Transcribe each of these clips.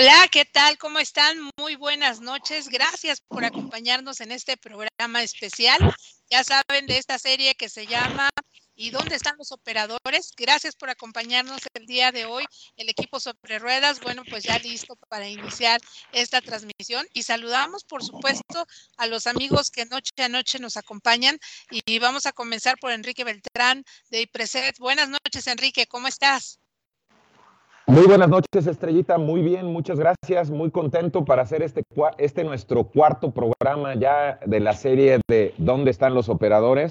Hola, ¿qué tal? ¿Cómo están? Muy buenas noches. Gracias por acompañarnos en este programa especial. Ya saben de esta serie que se llama ¿Y dónde están los operadores? Gracias por acompañarnos el día de hoy. El equipo sobre ruedas, bueno, pues ya listo para iniciar esta transmisión. Y saludamos, por supuesto, a los amigos que noche a noche nos acompañan. Y vamos a comenzar por Enrique Beltrán de IPRESET. Buenas noches, Enrique, ¿cómo estás? Muy buenas noches, Estrellita. Muy bien, muchas gracias. Muy contento para hacer este, este nuestro cuarto programa ya de la serie de ¿Dónde están los operadores?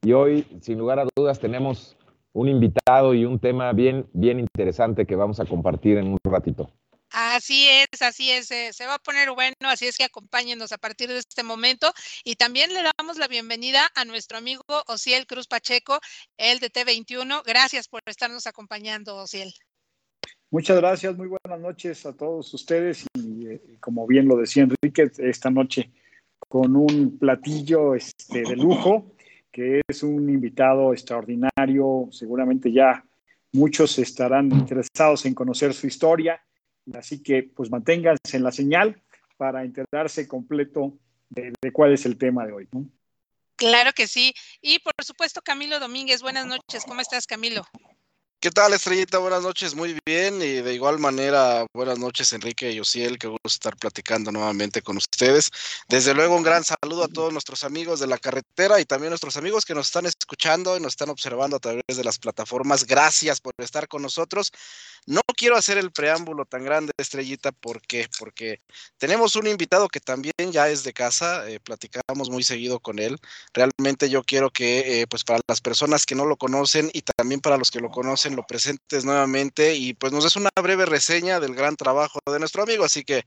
Y hoy, sin lugar a dudas, tenemos un invitado y un tema bien, bien interesante que vamos a compartir en un ratito. Así es, así es, se va a poner bueno, así es que acompáñenos a partir de este momento y también le damos la bienvenida a nuestro amigo Ociel Cruz Pacheco, el de T21. Gracias por estarnos acompañando, Ociel. Muchas gracias, muy buenas noches a todos ustedes y como bien lo decía Enrique, esta noche con un platillo este, de lujo, que es un invitado extraordinario, seguramente ya muchos estarán interesados en conocer su historia, así que pues manténganse en la señal para enterarse completo de, cuál es el tema de hoy. Claro que sí. Y por supuesto, Camilo Domínguez, buenas noches. ¿Cómo estás, Camilo? ¿Qué tal, Estrellita? Buenas noches, muy bien. Y de igual manera, buenas noches, Enrique y Osiel. Qué gusto estar platicando nuevamente con ustedes. Desde luego, un gran saludo a todos nuestros amigos de la carretera y también nuestros amigos que nos están escuchando y nos están observando a través de las plataformas. Gracias por estar con nosotros. No quiero hacer el preámbulo tan grande, Estrellita, ¿por qué? Porque tenemos un invitado que también ya es de casa, eh, platicamos muy seguido con él. Realmente yo quiero que, eh, pues para las personas que no lo conocen y también para los que lo conocen, lo presentes nuevamente y pues nos des una breve reseña del gran trabajo de nuestro amigo, así que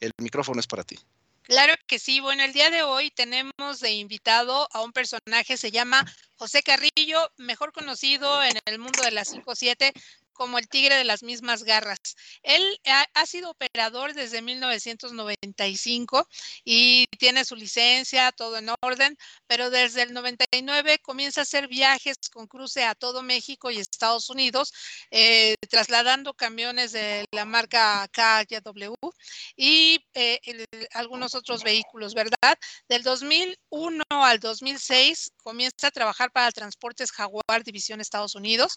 el micrófono es para ti. Claro que sí. Bueno, el día de hoy tenemos de invitado a un personaje, se llama José Carrillo, mejor conocido en el mundo de las 5-7 como el tigre de las mismas garras. Él ha, sido operador desde 1995 y tiene su licencia, todo en orden, pero desde el 99 comienza a hacer viajes con cruce a todo México y Estados Unidos, eh, trasladando camiones de la marca KW y eh, algunos otros vehículos, ¿verdad? Del 2001 al 2006 comienza a trabajar para Transportes Jaguar División Estados Unidos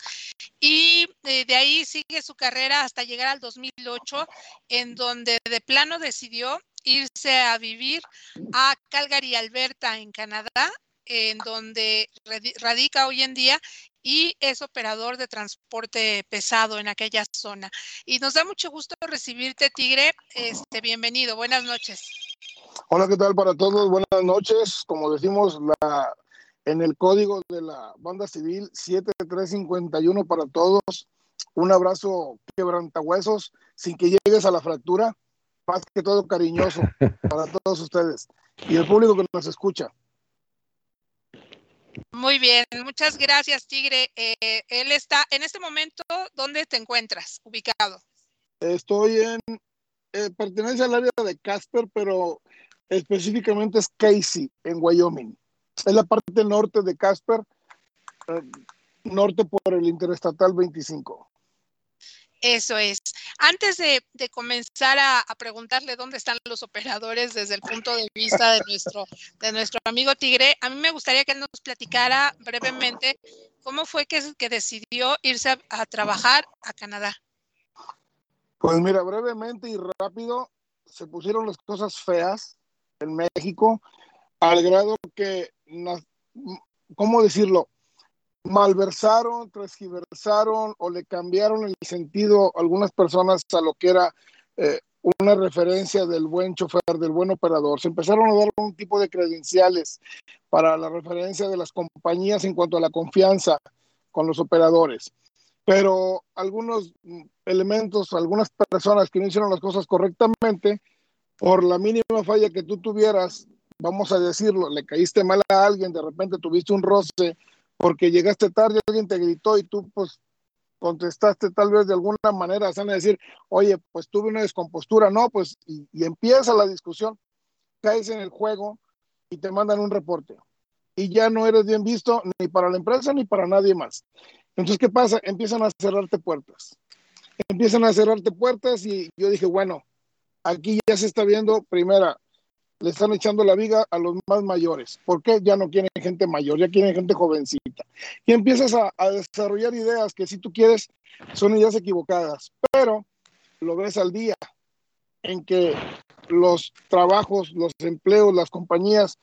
y eh, de ahí sigue su carrera hasta llegar al 2008, en donde de plano decidió irse a vivir a Calgary, Alberta, en Canadá, en donde radica hoy en día y es operador de transporte pesado en aquella zona. Y nos da mucho gusto recibirte, Tigre. Este, bienvenido, buenas noches. Hola, ¿qué tal para todos? Buenas noches. Como decimos, la, en el código de la banda civil 7351 para todos un abrazo quebrantahuesos sin que llegues a la fractura, más que todo cariñoso para todos ustedes y el público que nos escucha. Muy bien, muchas gracias, Tigre. Eh, él está en este momento, ¿dónde te encuentras ubicado? Estoy en, eh, pertenece al área de Casper, pero específicamente es Casey, en Wyoming. Es la parte norte de Casper, eh, norte por el Interestatal 25. Eso es. Antes de, comenzar a, preguntarle dónde están los operadores desde el punto de vista de nuestro, de nuestro amigo Tigre, a mí me gustaría que él nos platicara brevemente cómo fue que, que decidió irse a, trabajar a Canadá. Pues mira, brevemente y rápido, se pusieron las cosas feas en México al grado que, ¿cómo decirlo? Malversaron, transgiversaron o le cambiaron el sentido algunas personas a lo que era eh, una referencia del buen chofer, del buen operador. Se empezaron a dar un tipo de credenciales para la referencia de las compañías en cuanto a la confianza con los operadores. Pero algunos elementos, algunas personas que no hicieron las cosas correctamente, por la mínima falla que tú tuvieras, vamos a decirlo, le caíste mal a alguien, de repente tuviste un roce porque llegaste tarde, alguien te gritó y tú pues contestaste tal vez de alguna manera, van a decir, oye, pues tuve una descompostura, no, pues, y, empieza la discusión, caes en el juego y te mandan un reporte. Y ya no eres bien visto ni para la empresa ni para nadie más. Entonces, ¿qué pasa? Empiezan a cerrarte puertas. empiezan a cerrarte puertas y yo dije, bueno, aquí ya se está viendo, primera, le están echando la viga a los más mayores. ¿Por qué? Ya no quieren gente mayor, ya quieren gente jovencita. Y empiezas a, a, desarrollar ideas que si tú quieres son ideas equivocadas, pero lo ves al día en que los trabajos, los empleos, las compañías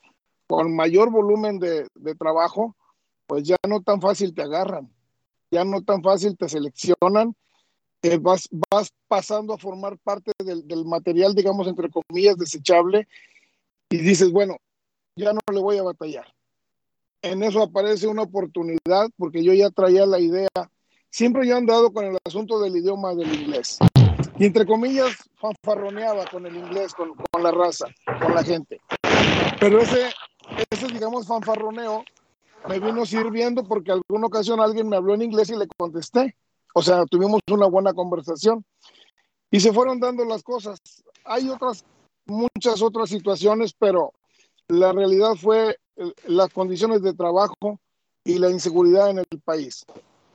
con mayor volumen de, de trabajo, pues ya no tan fácil te agarran, ya no tan fácil te seleccionan eh, vas, vas pasando a formar parte del, del, material, digamos, entre comillas, desechable, y dices, bueno, ya no le voy a batallar. En eso aparece una oportunidad, porque yo ya traía la idea, siempre yo he andado con el asunto del idioma del inglés, y entre comillas, fanfarroneaba con el inglés, con, con la raza, con la gente. Pero ese, ese, digamos, fanfarroneo me vino sirviendo porque alguna ocasión alguien me habló en inglés y le contesté. O sea, tuvimos una buena conversación y se fueron dando las cosas. Hay otras, muchas otras situaciones, pero la realidad fue las condiciones de trabajo y la inseguridad en el país.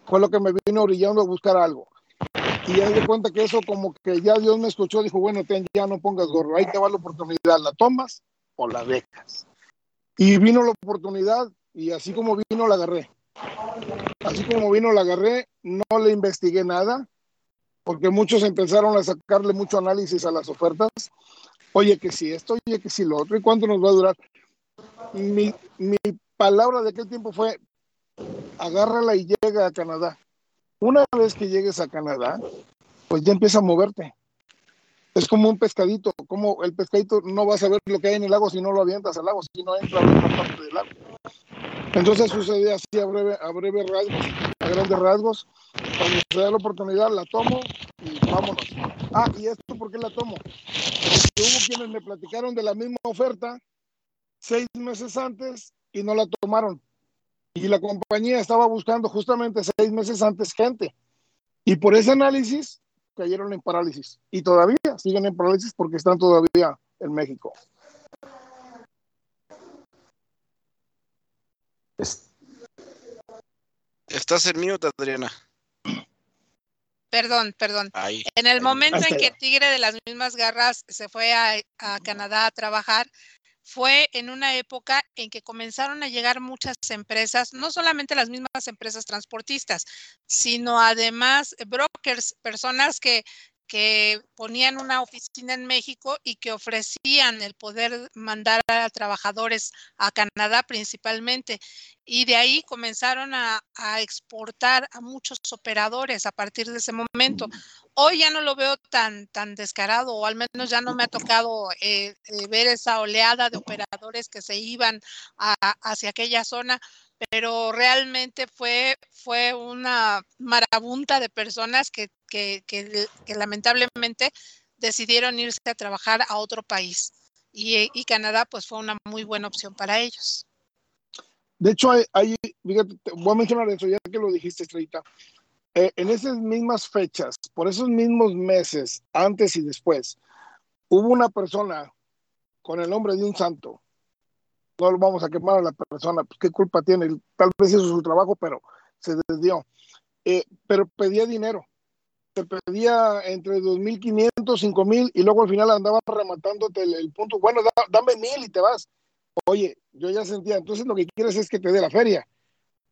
Fue lo que me vino orillando a buscar algo. Y ya de cuenta que eso como que ya Dios me escuchó, dijo, bueno, ten, ya no pongas gorro, ahí te va la oportunidad, ¿la tomas o la dejas? Y vino la oportunidad y así como vino la agarré. Así como vino, la agarré, no le investigué nada, porque muchos empezaron a sacarle mucho análisis a las ofertas. Oye, que si esto, oye, que si lo otro, ¿y cuánto nos va a durar? Mi, mi palabra de aquel tiempo fue, agárrala y llega a Canadá. Una vez que llegues a Canadá, pues ya empieza a moverte. Es como un pescadito, como el pescadito no va a saber lo que hay en el lago si no lo avientas al lago, si no entra a otra parte del lago. Entonces sucede así a breve, a breve rasgos, a grandes rasgos. Cuando se da la oportunidad, la tomo vámonos. Ah, ¿y esto por qué la tomo? Porque hubo quienes me platicaron de la misma oferta seis meses antes y no la tomaron. Y la compañía estaba buscando justamente seis meses antes gente. Y por ese análisis cayeron en parálisis. Y todavía siguen en parálisis porque están todavía en México. Estás en mute, Adriana. Perdón, perdón. Ahí. En el momento en que Tigre de las mismas garras se fue a, a, Canadá a trabajar, fue en una época en que comenzaron a llegar muchas empresas, no solamente las mismas empresas transportistas, sino además brokers, personas que que ponían una oficina en México y que ofrecían el poder mandar a trabajadores a Canadá principalmente. Y de ahí comenzaron a, a, exportar a muchos operadores a partir de ese momento. Hoy ya no lo veo tan, tan descarado, o al menos ya no me ha tocado eh, eh, ver esa oleada de operadores que se iban a, hacia aquella zona, pero realmente fue, fue una marabunta de personas que, que, lamentablemente decidieron irse a trabajar a otro país. Y, Canadá pues fue una muy buena opción para ellos. De hecho, hay fíjate, voy a mencionar eso, ya que lo dijiste, Estrellita. Eh, en esas mismas fechas, por esos mismos meses, antes y después, hubo una persona con el nombre de un santo, no lo vamos a quemar a la persona, pues qué culpa tiene, tal vez hizo su trabajo, pero se desvió. Eh, pero pedía dinero, te pedía entre 2.500, 5.000 y luego al final andaba rematándote el, punto, bueno, da, dame mil y te vas. Oye, yo ya sentía, entonces lo que quieres es que te dé la feria.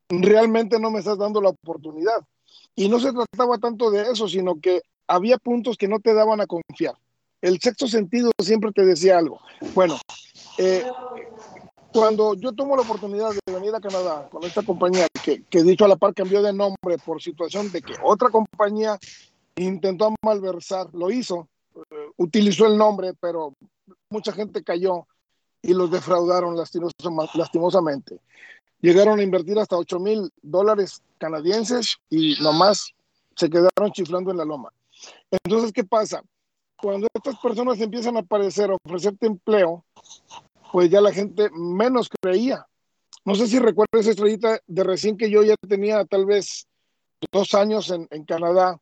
Realmente no me estás dando la oportunidad. Y no se trataba tanto de eso, sino que había puntos que no te daban a confiar. El sexto sentido siempre te decía algo. Bueno, eh, cuando yo tomo la oportunidad de venir a Canadá con esta compañía, que, que dicho a la par cambió de nombre por situación de que otra compañía intentó malversar, lo hizo, uh, utilizó el nombre, pero mucha gente cayó y los defraudaron lastimosamente. Llegaron a invertir hasta 8 mil dólares canadienses y nomás se quedaron chiflando en la loma. Entonces, ¿qué pasa? Cuando estas personas empiezan a aparecer, a ofrecerte empleo, pues ya la gente menos creía. No sé si recuerdas esa estrellita de recién que yo ya tenía tal vez dos años en, Canadá,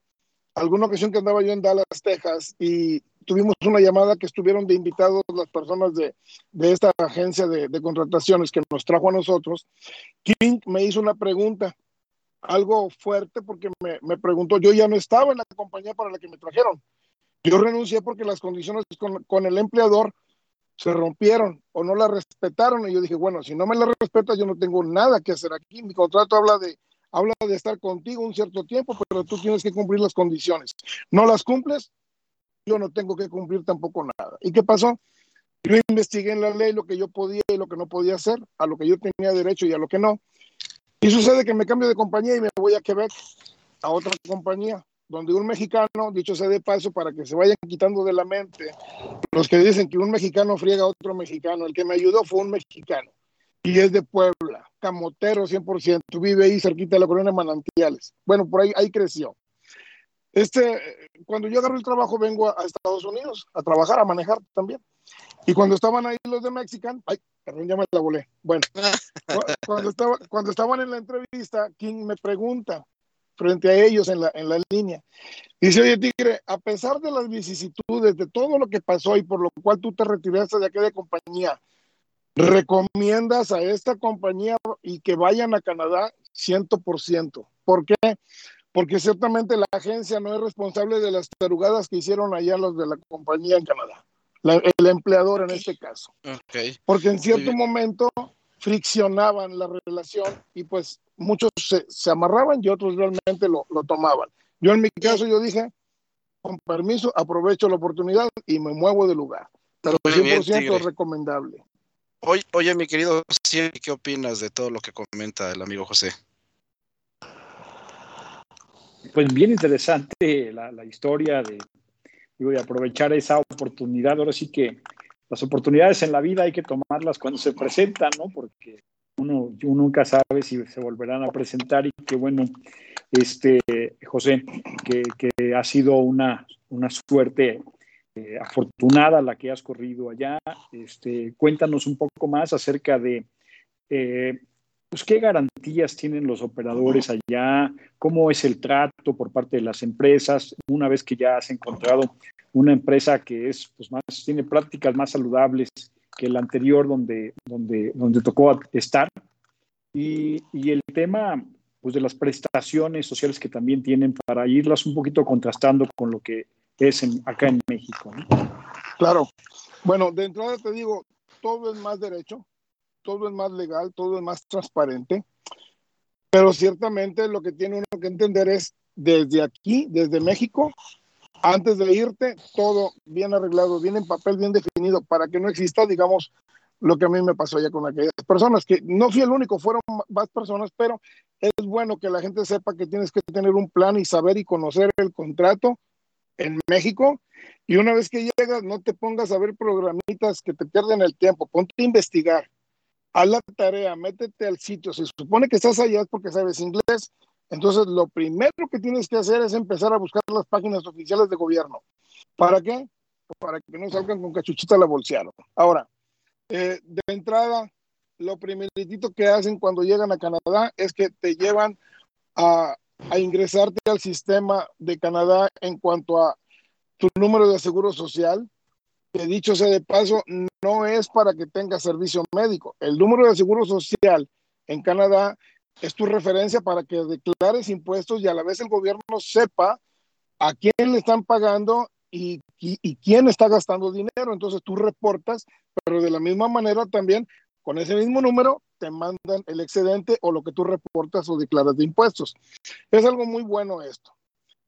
alguna ocasión que andaba yo en Dallas, Texas, y tuvimos una llamada que estuvieron de invitados las personas de, de esta agencia de, de, contrataciones que nos trajo a nosotros. King me hizo una pregunta algo fuerte porque me, me, preguntó, yo ya no estaba en la compañía para la que me trajeron. Yo renuncié porque las condiciones con, con el empleador se rompieron o no la respetaron. Y yo dije, bueno, si no me la respetas, yo no tengo nada que hacer aquí. Mi contrato habla de, habla de estar contigo un cierto tiempo, pero tú tienes que cumplir las condiciones. No las cumples, yo no tengo que cumplir tampoco nada. ¿Y qué pasó? Yo investigué en la ley lo que yo podía y lo que no podía hacer, a lo que yo tenía derecho y a lo que no. Y sucede que me cambio de compañía y me voy a Quebec, a otra compañía donde un mexicano, dicho sea de paso, para que se vayan quitando de la mente los que dicen que un mexicano friega a otro mexicano, el que me ayudó fue un mexicano y es de Puebla, camotero 100%, vive ahí cerquita de la colonia Manantiales. Bueno, por ahí, ahí creció. Este, cuando yo agarro el trabajo vengo a, Estados Unidos a trabajar, a manejar también. Y cuando estaban ahí los de Mexican, ay, perdón, ya me la volé. Bueno, cuando, estaba, cuando estaban en la entrevista, King me pregunta, frente a ellos en la, en la línea. Dice, oye, Tigre, a pesar de las vicisitudes, de todo lo que pasó y por lo cual tú te retiraste de aquella compañía, ¿recomiendas a esta compañía y que vayan a Canadá 100%? ¿Por qué? Porque ciertamente la agencia no es responsable de las tarugadas que hicieron allá los de la compañía en Canadá. el empleador en este caso. Okay. Porque en cierto momento friccionaban la relación y pues muchos se, se amarraban y otros realmente lo, lo, tomaban. Yo en mi caso yo dije, con permiso, aprovecho la oportunidad y me muevo de lugar. Pero 100% recomendable. Oye, oye, mi querido ¿qué opinas de todo lo que comenta el amigo José? Pues bien interesante la, la historia de, de aprovechar esa oportunidad. Ahora sí que las oportunidades en la vida hay que tomarlas cuando se presentan, ¿no? Porque uno, uno nunca sabe si se volverán a presentar y que bueno, este, José, que, que ha sido una, una suerte eh, afortunada la que has corrido allá. Este, cuéntanos un poco más acerca de eh, pues, qué garantías tienen los operadores allá, cómo es el trato por parte de las empresas, una vez que ya has encontrado una empresa que es, pues, más, tiene prácticas más saludables que la anterior donde, donde, donde tocó estar. Y, y, el tema pues, de las prestaciones sociales que también tienen para irlas un poquito contrastando con lo que es en, acá en México. Claro. Bueno, de entrada te digo, todo es más derecho, todo es más legal, todo es más transparente, pero ciertamente lo que tiene uno que entender es desde aquí, desde México, antes de irte, todo bien arreglado, bien en papel, bien definido, para que no exista, digamos, lo que a mí me pasó ya con aquellas personas, que no fui el único, fueron más personas, pero es bueno que la gente sepa que tienes que tener un plan y saber y conocer el contrato en México. Y una vez que llegas, no te pongas a ver programitas que te pierden el tiempo, ponte a investigar, haz la tarea, métete al sitio. Se supone que estás allá porque sabes inglés, entonces, lo primero que tienes que hacer es empezar a buscar las páginas oficiales de gobierno. ¿Para qué? Para que no salgan con cachuchita la bolsearon. Ahora, eh, de entrada, lo primeritito que hacen cuando llegan a Canadá es que te llevan a, a ingresarte al sistema de Canadá en cuanto a tu número de seguro social, que dicho sea de paso, no es para que tengas servicio médico. El número de seguro social en Canadá es tu referencia para que declares impuestos y a la vez el gobierno sepa a quién le están pagando y, y, quién está gastando dinero. Entonces tú reportas, pero de la misma manera también con ese mismo número te mandan el excedente o lo que tú reportas o declaras de impuestos. Es algo muy bueno esto,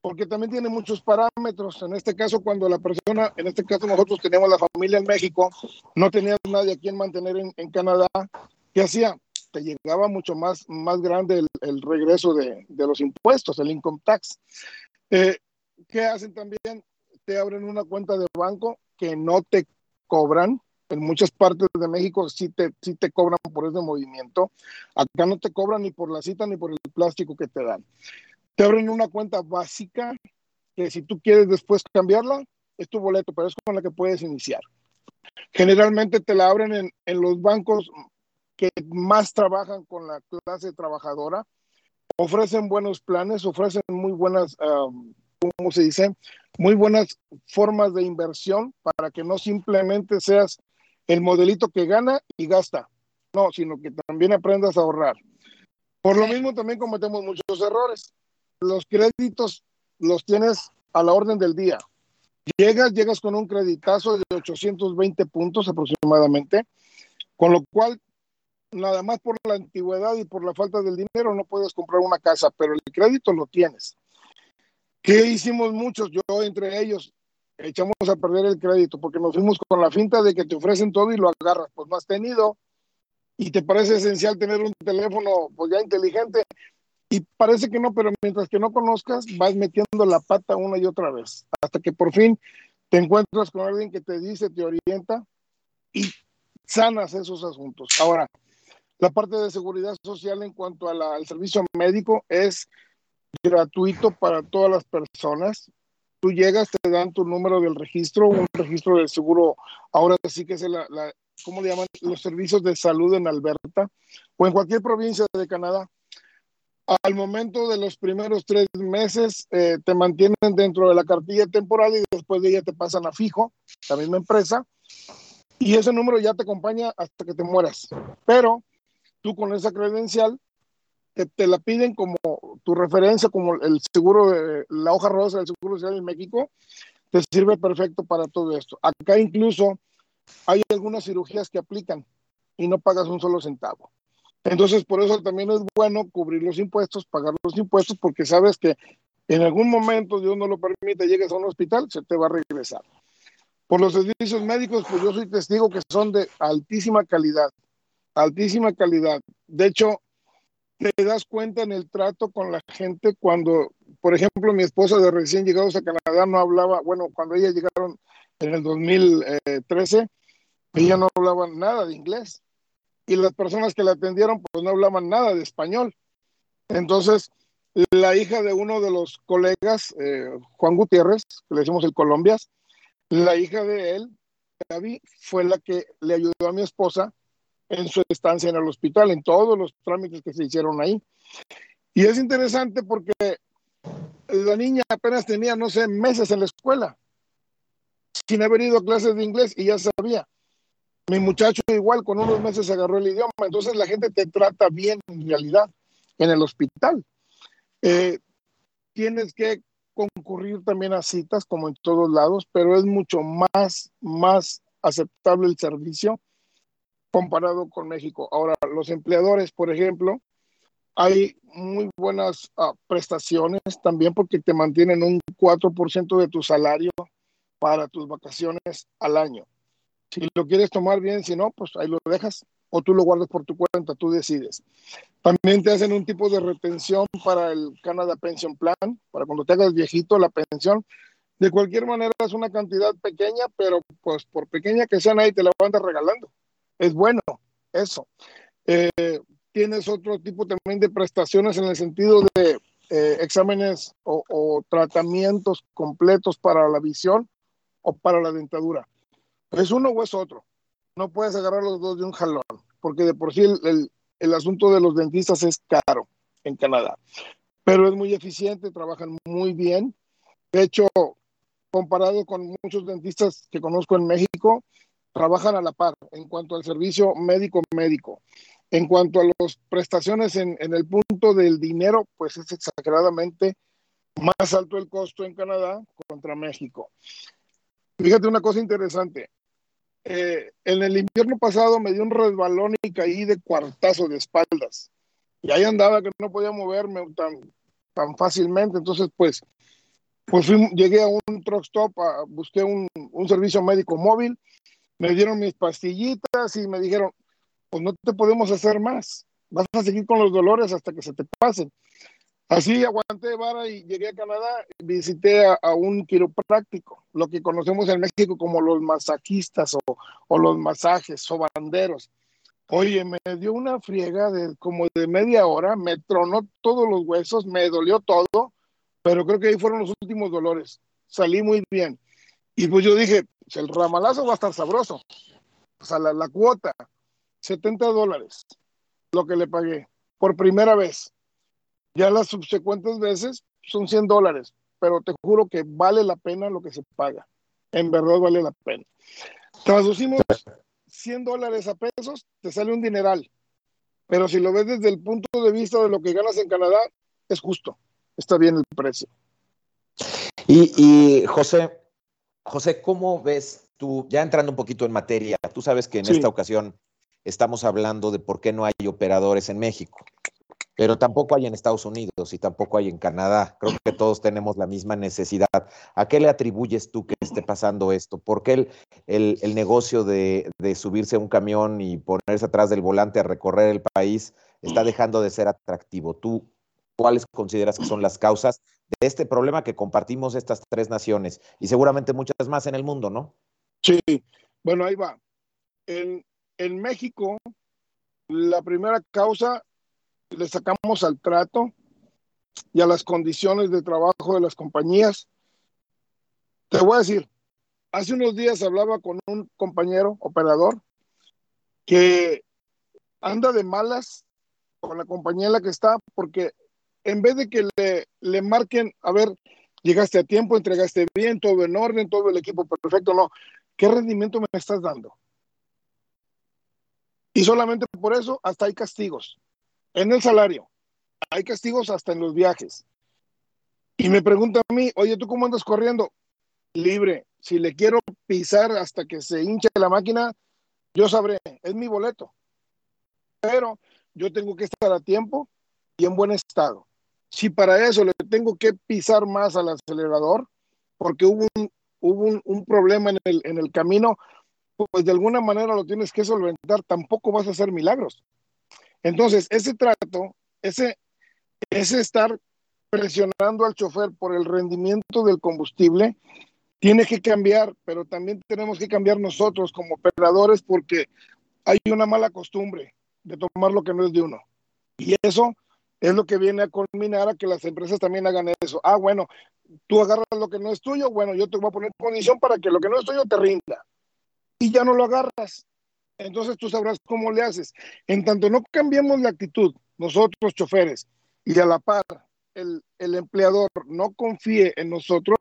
porque también tiene muchos parámetros. En este caso, cuando la persona, en este caso nosotros teníamos la familia en México, no tenía nadie a quien mantener en, en Canadá, ¿qué hacía? Llegaba mucho más, más grande el, regreso de, los impuestos, el income tax. Eh, ¿Qué hacen también? Te abren una cuenta de banco que no te cobran. En muchas partes de México sí te, sí te cobran por ese movimiento. Acá no te cobran ni por la cita ni por el plástico que te dan. Te abren una cuenta básica que si tú quieres después cambiarla, es tu boleto, pero es con la que puedes iniciar. Generalmente te la abren en, en los bancos que más trabajan con la clase trabajadora, ofrecen buenos planes, ofrecen muy buenas, um, ¿cómo se dice? Muy buenas formas de inversión para que no simplemente seas el modelito que gana y gasta, no, sino que también aprendas a ahorrar. Por lo mismo también cometemos muchos errores. Los créditos los tienes a la orden del día. Llegas, llegas con un creditazo de 820 puntos aproximadamente, con lo cual nada más por la antigüedad y por la falta del dinero no puedes comprar una casa, pero el crédito lo tienes. ¿Qué hicimos muchos? Yo entre ellos echamos a perder el crédito porque nos fuimos con la finta de que te ofrecen todo y lo agarras. Pues no has tenido y te parece esencial tener un teléfono pues ya inteligente y parece que no, pero mientras que no conozcas vas metiendo la pata una y otra vez hasta que por fin te encuentras con alguien que te dice, te orienta y sanas esos asuntos. Ahora, la parte de seguridad social en cuanto al servicio médico es gratuito para todas las personas. Tú llegas, te dan tu número del registro, un registro de seguro, ahora sí que es la, la ¿cómo le llaman? Los servicios de salud en Alberta o en cualquier provincia de Canadá. Al momento de los primeros tres meses eh, te mantienen dentro de la cartilla temporal y después de ella te pasan a fijo, la misma empresa, y ese número ya te acompaña hasta que te mueras. Pero tú con esa credencial te, la piden como tu referencia, como el seguro, de, la hoja rosa del Seguro Social en México, te sirve perfecto para todo esto. Acá incluso hay algunas cirugías que aplican y no pagas un solo centavo. Entonces, por eso también es bueno cubrir los impuestos, pagar los impuestos, porque sabes que en algún momento, Dios no lo permite, llegues a un hospital, se te va a regresar. Por los servicios médicos, pues yo soy testigo que son de altísima calidad, altísima calidad. De hecho, te das cuenta en el trato con la gente cuando, por ejemplo, mi esposa de recién llegados a Canadá no hablaba, bueno, cuando ellas llegaron en el 2013, ella no hablaba nada de inglés. Y las personas que la atendieron, pues no hablaban nada de español. Entonces, la hija de uno de los colegas, eh, Juan Gutiérrez, que le decimos el Colombias, la hija de él, Gaby, fue la que le ayudó a mi esposa en su estancia en el hospital, en todos los trámites que se hicieron ahí. Y es interesante porque la niña apenas tenía, no sé, meses en la escuela sin haber ido a clases de inglés y ya sabía. Mi muchacho igual con unos meses agarró el idioma, entonces la gente te trata bien en realidad en el hospital. Eh, tienes que concurrir también a citas como en todos lados, pero es mucho más, más aceptable el servicio comparado con México. Ahora, los empleadores, por ejemplo, hay muy buenas ah, prestaciones también porque te mantienen un 4% de tu salario para tus vacaciones al año. Si lo quieres tomar bien, si no, pues ahí lo dejas o tú lo guardas por tu cuenta, tú decides. También te hacen un tipo de retención para el Canada Pension Plan, para cuando te hagas viejito la pensión. De cualquier manera es una cantidad pequeña, pero pues por pequeña que sea, nadie te la van a regalando. Es bueno eso. Eh, tienes otro tipo también de prestaciones en el sentido de eh, exámenes o, tratamientos completos para la visión o para la dentadura. ¿Es uno o es otro? No puedes agarrar los dos de un jalón, porque de por sí el, el, asunto de los dentistas es caro en Canadá, pero es muy eficiente, trabajan muy bien. De hecho, comparado con muchos dentistas que conozco en México, trabajan a la par en cuanto al servicio médico-médico. En cuanto a las prestaciones en, en, el punto del dinero, pues es exageradamente más alto el costo en Canadá contra México. Fíjate una cosa interesante. Eh, en el invierno pasado me dio un resbalón y caí de cuartazo de espaldas. Y ahí andaba que no podía moverme tan, tan fácilmente. Entonces, pues, pues llegué a un truck stop, busqué un, un servicio médico móvil, me dieron mis pastillitas y me dijeron, pues no te podemos hacer más. Vas a seguir con los dolores hasta que se te pasen. Así aguanté vara y llegué a Canadá, visité a, un quiropráctico, lo que conocemos en México como los masajistas o, o, los masajes o banderos. Oye, me dio una friega de como de media hora, me tronó todos los huesos, me dolió todo, pero creo que ahí fueron los últimos dolores. Salí muy bien. Y pues yo dije, el ramalazo va a estar sabroso. O sea, la, cuota, 70 dólares, lo que le pagué, por primera vez ya las subsecuentes veces son 100 dólares, pero te juro que vale la pena lo que se paga. En verdad vale la pena. Traducimos 100 dólares a pesos, te sale un dineral. pero si lo ves desde el punto de vista de lo que ganas en Canadá, es justo, está bien el precio. Y, y José, José, ¿cómo ves tú, ya entrando un poquito en materia, tú sabes que en Sí. esta ocasión estamos hablando de por qué no hay operadores en México, pero tampoco hay en Estados Unidos y tampoco hay en Canadá. Creo que todos tenemos la misma necesidad. ¿A qué le atribuyes tú que esté pasando esto? ¿Por qué el, el- el negocio de, de subirse a un camión y ponerse atrás del volante a recorrer el país está dejando de ser atractivo? ¿Tú cuáles consideras que son las causas de este problema que compartimos estas tres naciones y seguramente muchas más en el mundo, ¿no? Sí, bueno, ahí va. En, en México, la primera causa le sacamos al trato y a las condiciones de trabajo de las compañías. Te voy a decir, hace unos días hablaba con un compañero operador que anda de malas con la compañía en la que está porque en vez de que le, marquen, a ver, llegaste a tiempo, entregaste bien, todo en orden, todo el equipo perfecto, no, ¿qué rendimiento me estás dando? Y solamente por eso hasta hay castigos. En el salario, hay castigos hasta en los viajes. Y me pregunta a mí, oye, ¿tú cómo andas corriendo? Libre. Si le quiero pisar hasta que se hinche la máquina, yo sabré, es mi boleto. Pero yo tengo que estar a tiempo y en buen estado. Si para eso le tengo que pisar más al acelerador, porque hubo un, problema en el, en el camino, pues de alguna manera lo tienes que solventar, tampoco vas a hacer milagros. Entonces, ese trato, ese, ese estar presionando al chofer por el rendimiento del combustible, tiene que cambiar, pero también tenemos que cambiar nosotros como operadores porque hay una mala costumbre de tomar lo que no es de uno. Y eso es lo que viene a culminar a que las empresas también hagan eso. Ah, bueno, tú agarras lo que no es tuyo, bueno, yo te voy a poner condición para que lo que no es tuyo te rinda. Y ya no lo agarras. Entonces tú sabrás cómo le haces. En tanto no cambiemos la actitud, nosotros choferes, y a la par el, el empleador no confíe en nosotros,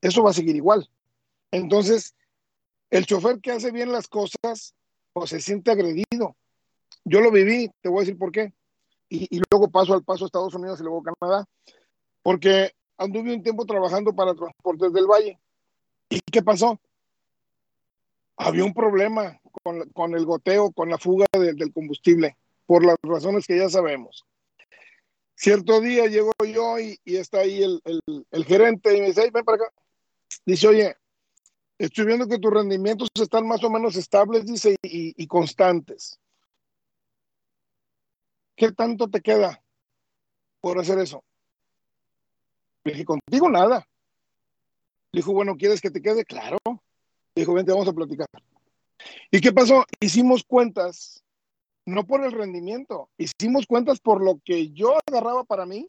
eso va a seguir igual. Entonces, el chofer que hace bien las cosas, pues se siente agredido. Yo lo viví, te voy a decir por qué. Y, luego paso al paso a Estados Unidos y luego Canadá, porque anduve un tiempo trabajando para Transportes del Valle. ¿Y qué pasó? Había un problema con, con el goteo, con la fuga de, del combustible, por las razones que ya sabemos. Cierto día llego yo y, está ahí el, el, gerente y me dice, ven para acá. Dice, oye, estoy viendo que tus rendimientos están más o menos estables, dice, y constantes. ¿Qué tanto te queda por hacer eso? Le dije, contigo nada. Dijo, bueno, ¿quieres que te quede? Claro. Dijo, vente, vamos a platicar. ¿Y qué pasó? Hicimos cuentas, no por el rendimiento, hicimos cuentas por lo que yo agarraba para mí,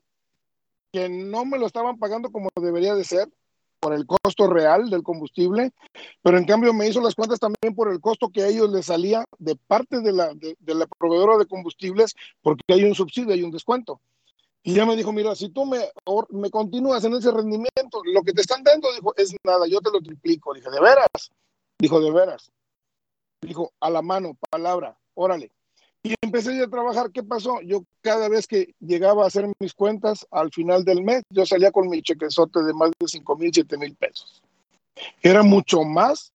que no me lo estaban pagando como debería de ser, por el costo real del combustible, pero en cambio me hizo las cuentas también por el costo que a ellos les salía de parte de la, de, la proveedora de combustibles, porque hay un subsidio, hay un descuento. Y ya me dijo, mira, si tú me, me continúas en ese rendimiento, lo que te están dando, dijo, es nada, yo te lo triplico. Dije, ¿de veras? Dijo, ¿de veras? Dijo, a la mano, palabra, órale. Y empecé a trabajar, ¿qué pasó? Yo cada vez que llegaba a hacer mis cuentas, al final del mes, yo salía con mi chequezote de más de 5 mil, 7 mil pesos. Era mucho más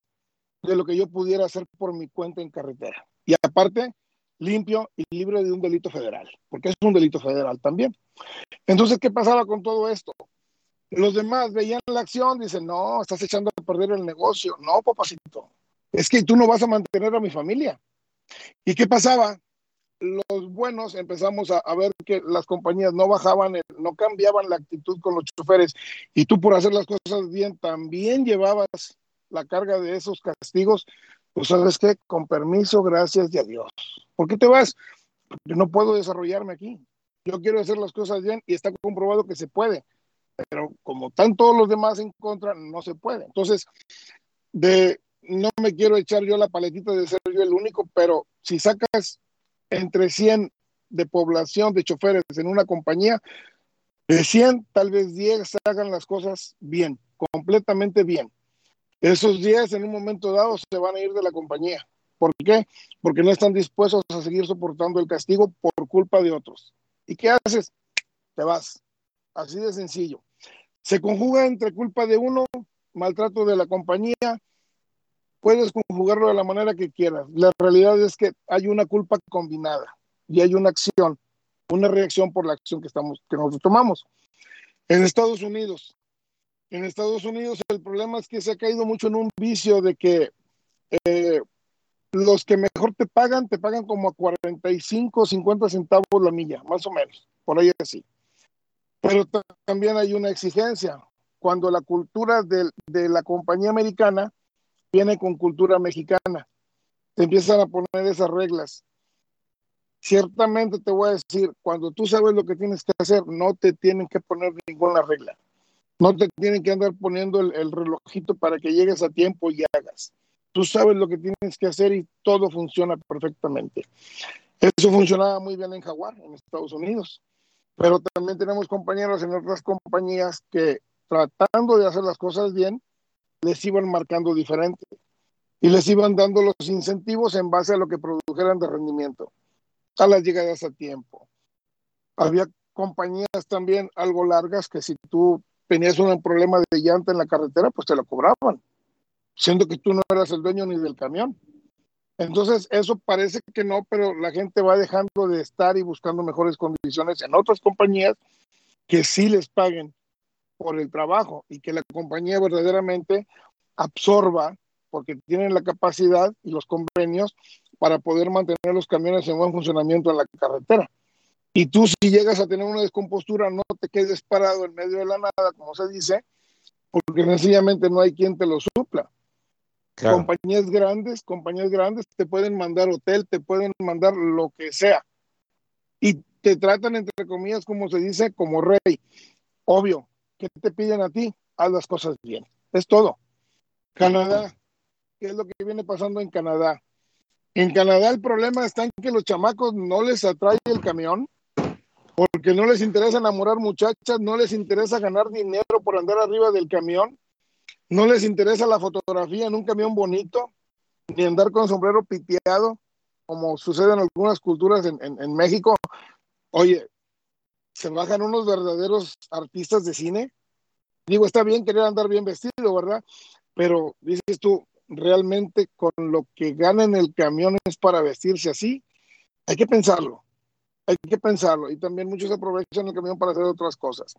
de lo que yo pudiera hacer por mi cuenta en carretera. Y aparte, limpio y libre de un delito federal, porque es un delito federal también. Entonces, ¿qué pasaba con todo esto? Los demás veían la acción, dicen, no, estás echando a perder el negocio. No, papacito, es que tú no vas a mantener a mi familia. ¿Y qué pasaba? Los buenos empezamos a, ver que las compañías no bajaban, no cambiaban la actitud con los choferes y tú por hacer las cosas bien también llevabas la carga de esos castigos. Pues sabes qué, con permiso, gracias y adiós. ¿Por qué te vas? Porque no puedo desarrollarme aquí. Yo quiero hacer las cosas bien y está comprobado que se puede, pero como están todos los demás en contra, no se puede. Entonces, de, no me quiero echar yo la paletita de ser yo el único, pero si sacas entre 100 de población de choferes en una compañía, de 100, tal vez 10 hagan las cosas bien, completamente bien. Esos 10 en un momento dado se van a ir de la compañía ¿Por qué? Porque no están dispuestos a seguir soportando el castigo por culpa de otros. ¿Y qué haces? Te vas. Así de sencillo. Se conjuga entre culpa de uno, maltrato de la compañía. Puedes conjugarlo de la manera que quieras. La realidad es que hay una culpa combinada y hay una acción, una reacción por la acción que, estamos, que nosotros tomamos. En Estados Unidos, en Estados Unidos el problema es que se ha caído mucho en un vicio de que eh, los que mejor te pagan, te pagan como a 45, 50 centavos la milla, más o menos, por ahí así. Pero también hay una exigencia. Cuando la cultura de, de la compañía americana viene con cultura mexicana, te empiezan a poner esas reglas. Ciertamente te voy a decir, cuando tú sabes lo que tienes que hacer, no te tienen que poner ninguna regla. No te tienen que andar poniendo el, el relojito para que llegues a tiempo y hagas. Tú sabes lo que tienes que hacer y todo funciona perfectamente. Eso funcionaba muy bien en Jaguar, en Estados Unidos. Pero también tenemos compañeros en otras compañías que tratando de hacer las cosas bien, les iban marcando diferente y les iban dando los incentivos en base a lo que produjeran de rendimiento, a las llegadas a tiempo. Había compañías también algo largas que si tú tenías un problema de llanta en la carretera, pues te lo cobraban, siendo que tú no eras el dueño ni del camión. Entonces, eso parece que no, pero la gente va dejando de estar y buscando mejores condiciones en otras compañías que sí les paguen por el trabajo y que la compañía verdaderamente absorba, porque tienen la capacidad y los convenios para poder mantener los camiones en buen funcionamiento en la carretera. Y tú si llegas a tener una descompostura, no te quedes parado en medio de la nada, como se dice, porque sencillamente no hay quien te lo supla. Claro. Compañías grandes, compañías grandes te pueden mandar hotel, te pueden mandar lo que sea. Y te tratan, entre comillas, como se dice, como rey. Obvio, ¿qué te piden a ti? Haz las cosas bien. Es todo. Canadá, ¿qué es lo que viene pasando en Canadá? En Canadá el problema está en que los chamacos no les atrae el camión porque no les interesa enamorar muchachas, no les interesa ganar dinero por andar arriba del camión, no les interesa la fotografía en un camión bonito, ni andar con sombrero piteado, como sucede en algunas culturas en, en, en México. Oye, se bajan unos verdaderos artistas de cine. Digo, está bien querer andar bien vestido, ¿verdad? Pero dices tú, realmente con lo que gana en el camión es para vestirse así. Hay que pensarlo, hay que pensarlo. Y también muchos aprovechan el camión para hacer otras cosas.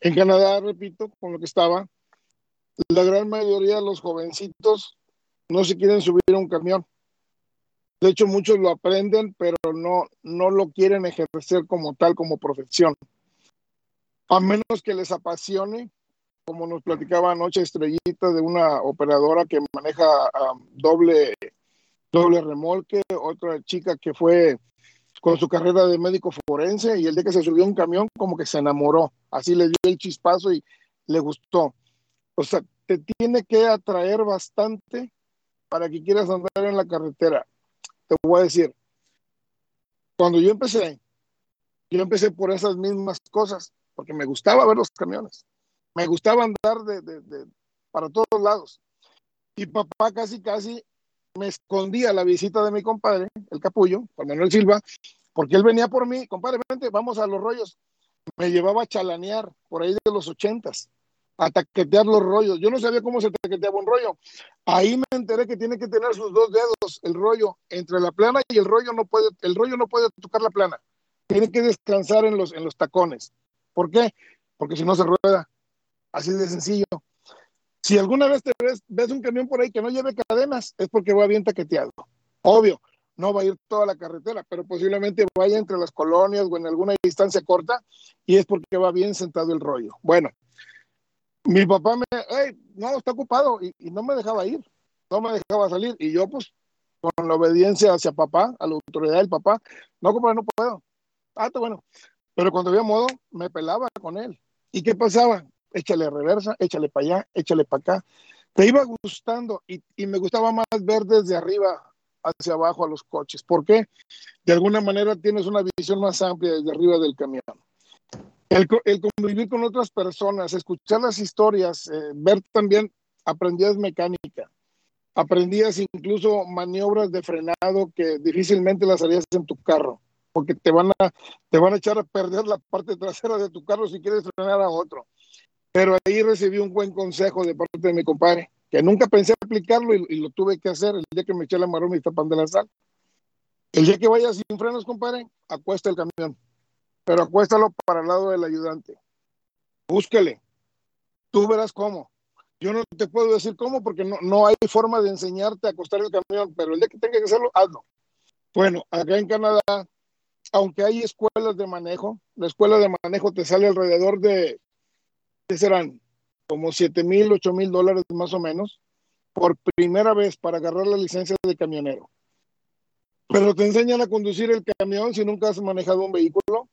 En Canadá, repito, con lo que estaba, la gran mayoría de los jovencitos no se quieren subir a un camión. De hecho, muchos lo aprenden, pero no, no lo quieren ejercer como tal, como profesión. A menos que les apasione, como nos platicaba anoche Estrellita de una operadora que maneja um, doble, doble remolque, otra chica que fue con su carrera de médico forense y el día que se subió a un camión como que se enamoró, así le dio el chispazo y le gustó. O sea, te tiene que atraer bastante para que quieras andar en la carretera te voy a decir, cuando yo empecé, yo empecé por esas mismas cosas, porque me gustaba ver los camiones, me gustaba andar de, de, para todos lados. Y papá casi, casi me escondía la visita de mi compadre, el capullo, Juan Manuel Silva, porque él venía por mí, compadre, vente, vamos a los rollos. Me llevaba a chalanear por ahí de los ochentas a taquetear los rollos. Yo no sabía cómo se taqueteaba un rollo. Ahí me enteré que tiene que tener sus dos dedos, el rollo, entre la plana y el rollo no puede, el rollo no puede tocar la plana. Tiene que descansar en los, en los tacones. ¿Por qué? Porque si no se rueda. Así de sencillo. Si alguna vez ves, ves un camión por ahí que no lleve cadenas, es porque va bien taqueteado. Obvio, no va a ir toda la carretera, pero posiblemente vaya entre las colonias o en alguna distancia corta y es porque va bien sentado el rollo. Bueno, mi papá me, hey, no, está ocupado y, no me dejaba ir, no me dejaba salir. Y yo, pues, con la obediencia hacia papá, a la autoridad del papá, no, compadre, no puedo. Ah, bueno. Pero cuando había modo, me pelaba con él. ¿Y qué pasaba? Échale reversa, échale para allá, échale para acá. Te iba gustando y, y me gustaba más ver desde arriba hacia abajo a los coches. ¿Por qué? De alguna manera tienes una visión más amplia desde arriba del camión. El, convivir con otras personas, escuchar las historias, eh, ver también, aprendías mecánica, aprendías incluso maniobras de frenado que difícilmente las harías en tu carro, porque te van a, te van a echar a perder la parte trasera de tu carro si quieres frenar a otro. Pero ahí recibí un buen consejo de parte de mi compadre, que nunca pensé aplicarlo y, lo tuve que hacer el día que me eché la maroma y tapan la sal. El día que vayas sin frenos, compadre, acuesta el camión, pero acuéstalo para el lado del ayudante. Búsquele. Tú verás cómo. Yo no te puedo decir cómo porque no, no hay forma de enseñarte a acostar el camión, pero el día que tenga que hacerlo, hazlo. Bueno, acá en Canadá, aunque hay escuelas de manejo, la escuela de manejo te sale alrededor de, ¿qué serán? Como 7 mil, 8 mil dólares más o menos, por primera vez para agarrar la licencia de camionero. Pero te enseñan a conducir el camión si nunca has manejado un vehículo.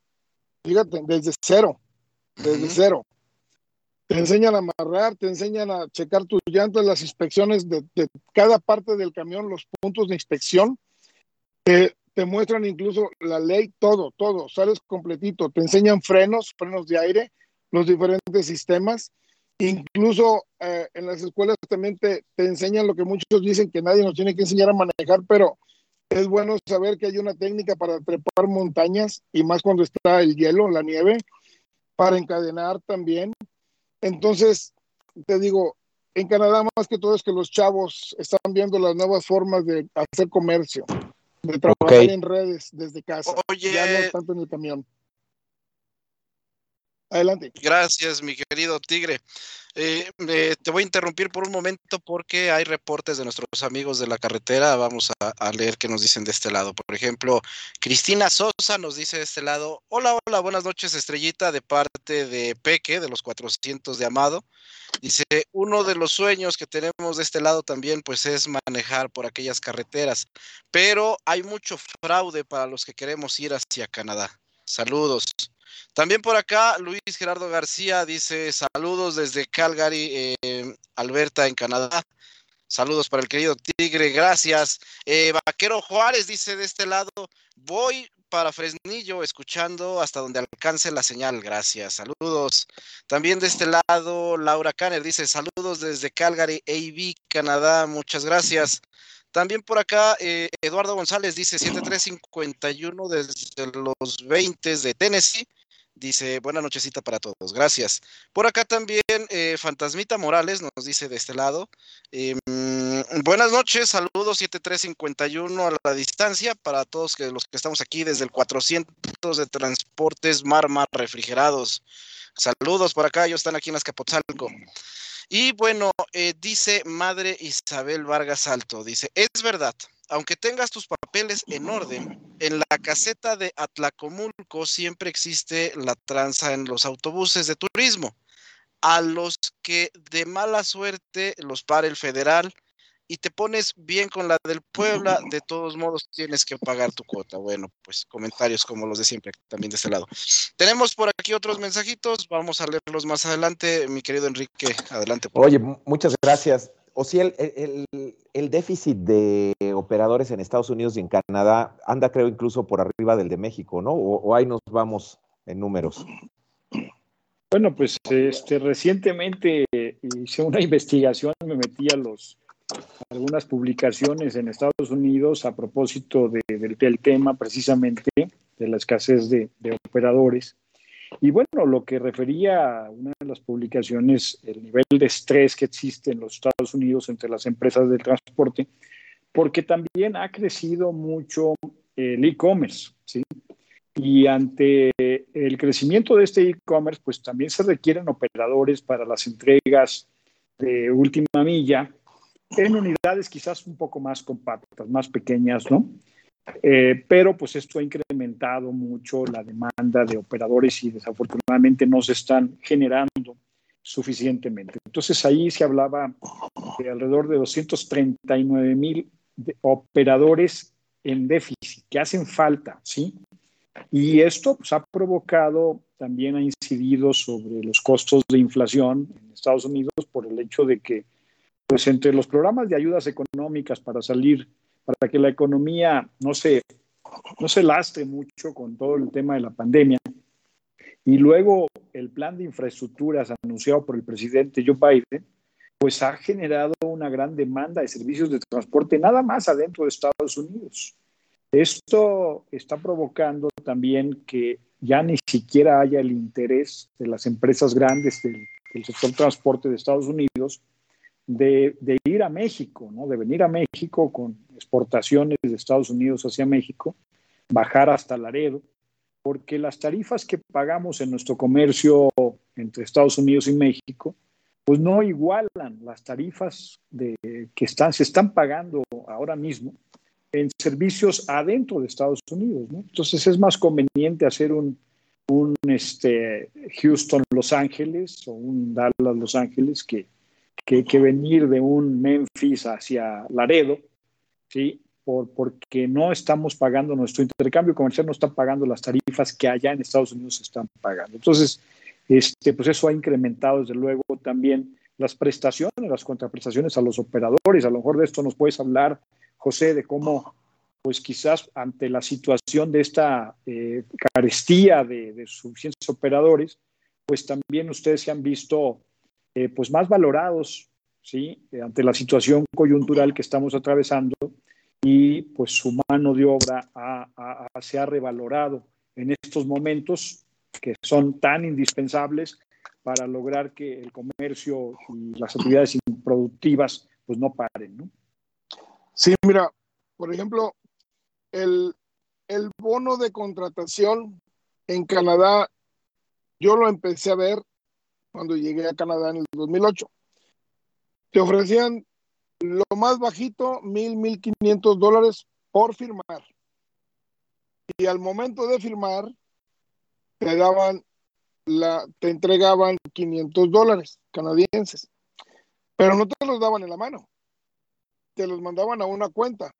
Fíjate, desde cero, desde cero. Te enseñan a amarrar, te enseñan a checar tus llantas, las inspecciones de, cada parte del camión, los puntos de inspección. Te, te muestran incluso la ley, todo, todo, sales completito. Te enseñan frenos, frenos de aire, los diferentes sistemas. Incluso eh, en las escuelas también te, te, enseñan lo que muchos dicen que nadie nos tiene que enseñar a manejar, pero es bueno saber que hay una técnica para trepar montañas y más cuando está el hielo, la nieve, para encadenar también. Entonces, te digo, en Canadá más que todo es que los chavos están viendo las nuevas formas de hacer comercio, de trabajar en redes desde casa, Oye, ya no tanto en el camión. Adelante. Gracias, mi querido Tigre. Eh, te voy a interrumpir por un momento porque hay reportes de nuestros amigos de la carretera. Vamos a, leer qué nos dicen de este lado. Por ejemplo, Cristina Sosa nos dice de este lado, hola, hola, buenas noches, estrellita, de parte de Peque, de los 400 de Amado. Dice, uno de los sueños que tenemos de este lado también, pues es manejar por aquellas carreteras, pero hay mucho fraude para los que queremos ir hacia Canadá. Saludos. También por acá, Luis Gerardo García dice saludos desde Calgary, eh, Alberta, en Canadá. Saludos para el querido Tigre, gracias. Eh, Vaquero Juárez dice de este lado, voy para Fresnillo escuchando hasta donde alcance la señal, gracias. Saludos. También de este lado, Laura Canner dice saludos desde Calgary, AB, Canadá, muchas gracias. También por acá, eh, Eduardo González dice 7351 desde los 20 de Tennessee. Dice, buena nochecita para todos, gracias. Por acá también eh, Fantasmita Morales nos dice de este lado, em, buenas noches, saludos 7351 a la distancia para todos que, los que estamos aquí desde el 400 de transportes Marmar refrigerados. Saludos por acá, ellos están aquí en Azcapotzalco. Y bueno, eh, dice Madre Isabel Vargas Alto, dice, es verdad, aunque tengas tus papeles en orden, en la caseta de Atlacomulco siempre existe la tranza en los autobuses de turismo, a los que de mala suerte los para el federal y te pones bien con la del Puebla, de todos modos tienes que pagar tu cuota. Bueno, pues comentarios como los de siempre, también de este lado. Tenemos por aquí otros mensajitos, vamos a leerlos más adelante. Mi querido Enrique, adelante. Oye, muchas gracias. O si el, el, déficit de operadores en Estados Unidos y en Canadá anda, creo, incluso por arriba del de México, ¿no? O, ahí nos vamos en números. Bueno, pues este, recientemente hice una investigación, me metí a los algunas publicaciones en Estados Unidos a propósito del tema precisamente de la escasez de, de operadores. Y bueno, lo que refería a una de las publicaciones, el nivel de estrés que existe en los Estados Unidos entre las empresas de transporte, porque también ha crecido mucho el e-commerce, ¿sí? Y ante el crecimiento de este e-commerce, pues también se requieren operadores para las entregas de última milla en unidades quizás un poco más compactas, más pequeñas, ¿no? Eh, pero pues esto ha incrementado mucho la demanda de operadores y desafortunadamente no se están generando suficientemente. Entonces ahí se hablaba de alrededor de 239 mil operadores en déficit que hacen falta, ¿sí? Y esto pues, ha provocado, también ha incidido sobre los costos de inflación en Estados Unidos por el hecho de que, pues entre los programas de ayudas económicas para salir para que la economía no se, no se lastre mucho con todo el tema de la pandemia. Y luego el plan de infraestructuras anunciado por el presidente Joe Biden, pues ha generado una gran demanda de servicios de transporte nada más adentro de Estados Unidos. Esto está provocando también que ya ni siquiera haya el interés de las empresas grandes del, sector transporte de Estados Unidos de, ir a México, ¿no? de venir a México con exportaciones de Estados Unidos hacia México, bajar hasta Laredo, porque las tarifas que pagamos en nuestro comercio entre Estados Unidos y México, pues no igualan las tarifas que se están pagando ahora mismo en servicios adentro de Estados Unidos. Entonces es más conveniente hacer un, un este, Houston-Los Ángeles o un Dallas-Los Ángeles que, que, que, venir de un Memphis hacia Laredo, ¿sí? Por, porque no estamos pagando nuestro intercambio comercial, no está pagando las tarifas que allá en Estados Unidos están pagando. Entonces, este, pues eso ha incrementado desde luego también las prestaciones, las contraprestaciones a los operadores. A lo mejor de esto nos puedes hablar José, de cómo, pues quizás ante la situación de esta eh, carestía de, suficientes operadores, pues también ustedes se han visto eh, pues más valorados, ¿sí? Eh, ante la situación coyuntural que estamos atravesando y pues su mano de obra se ha revalorado en estos momentos que son tan indispensables para lograr que el comercio y las actividades improductivas pues no paren, ¿no? Sí, mira, por ejemplo, el, bono de contratación en Canadá, yo lo empecé a ver cuando llegué a Canadá en el 2008. Te ofrecían lo más bajito, mil, mil quinientos dólares por firmar. Y al momento de firmar, te daban la, te entregaban 500 dólares canadienses, pero no te los daban en la mano te los mandaban a una cuenta,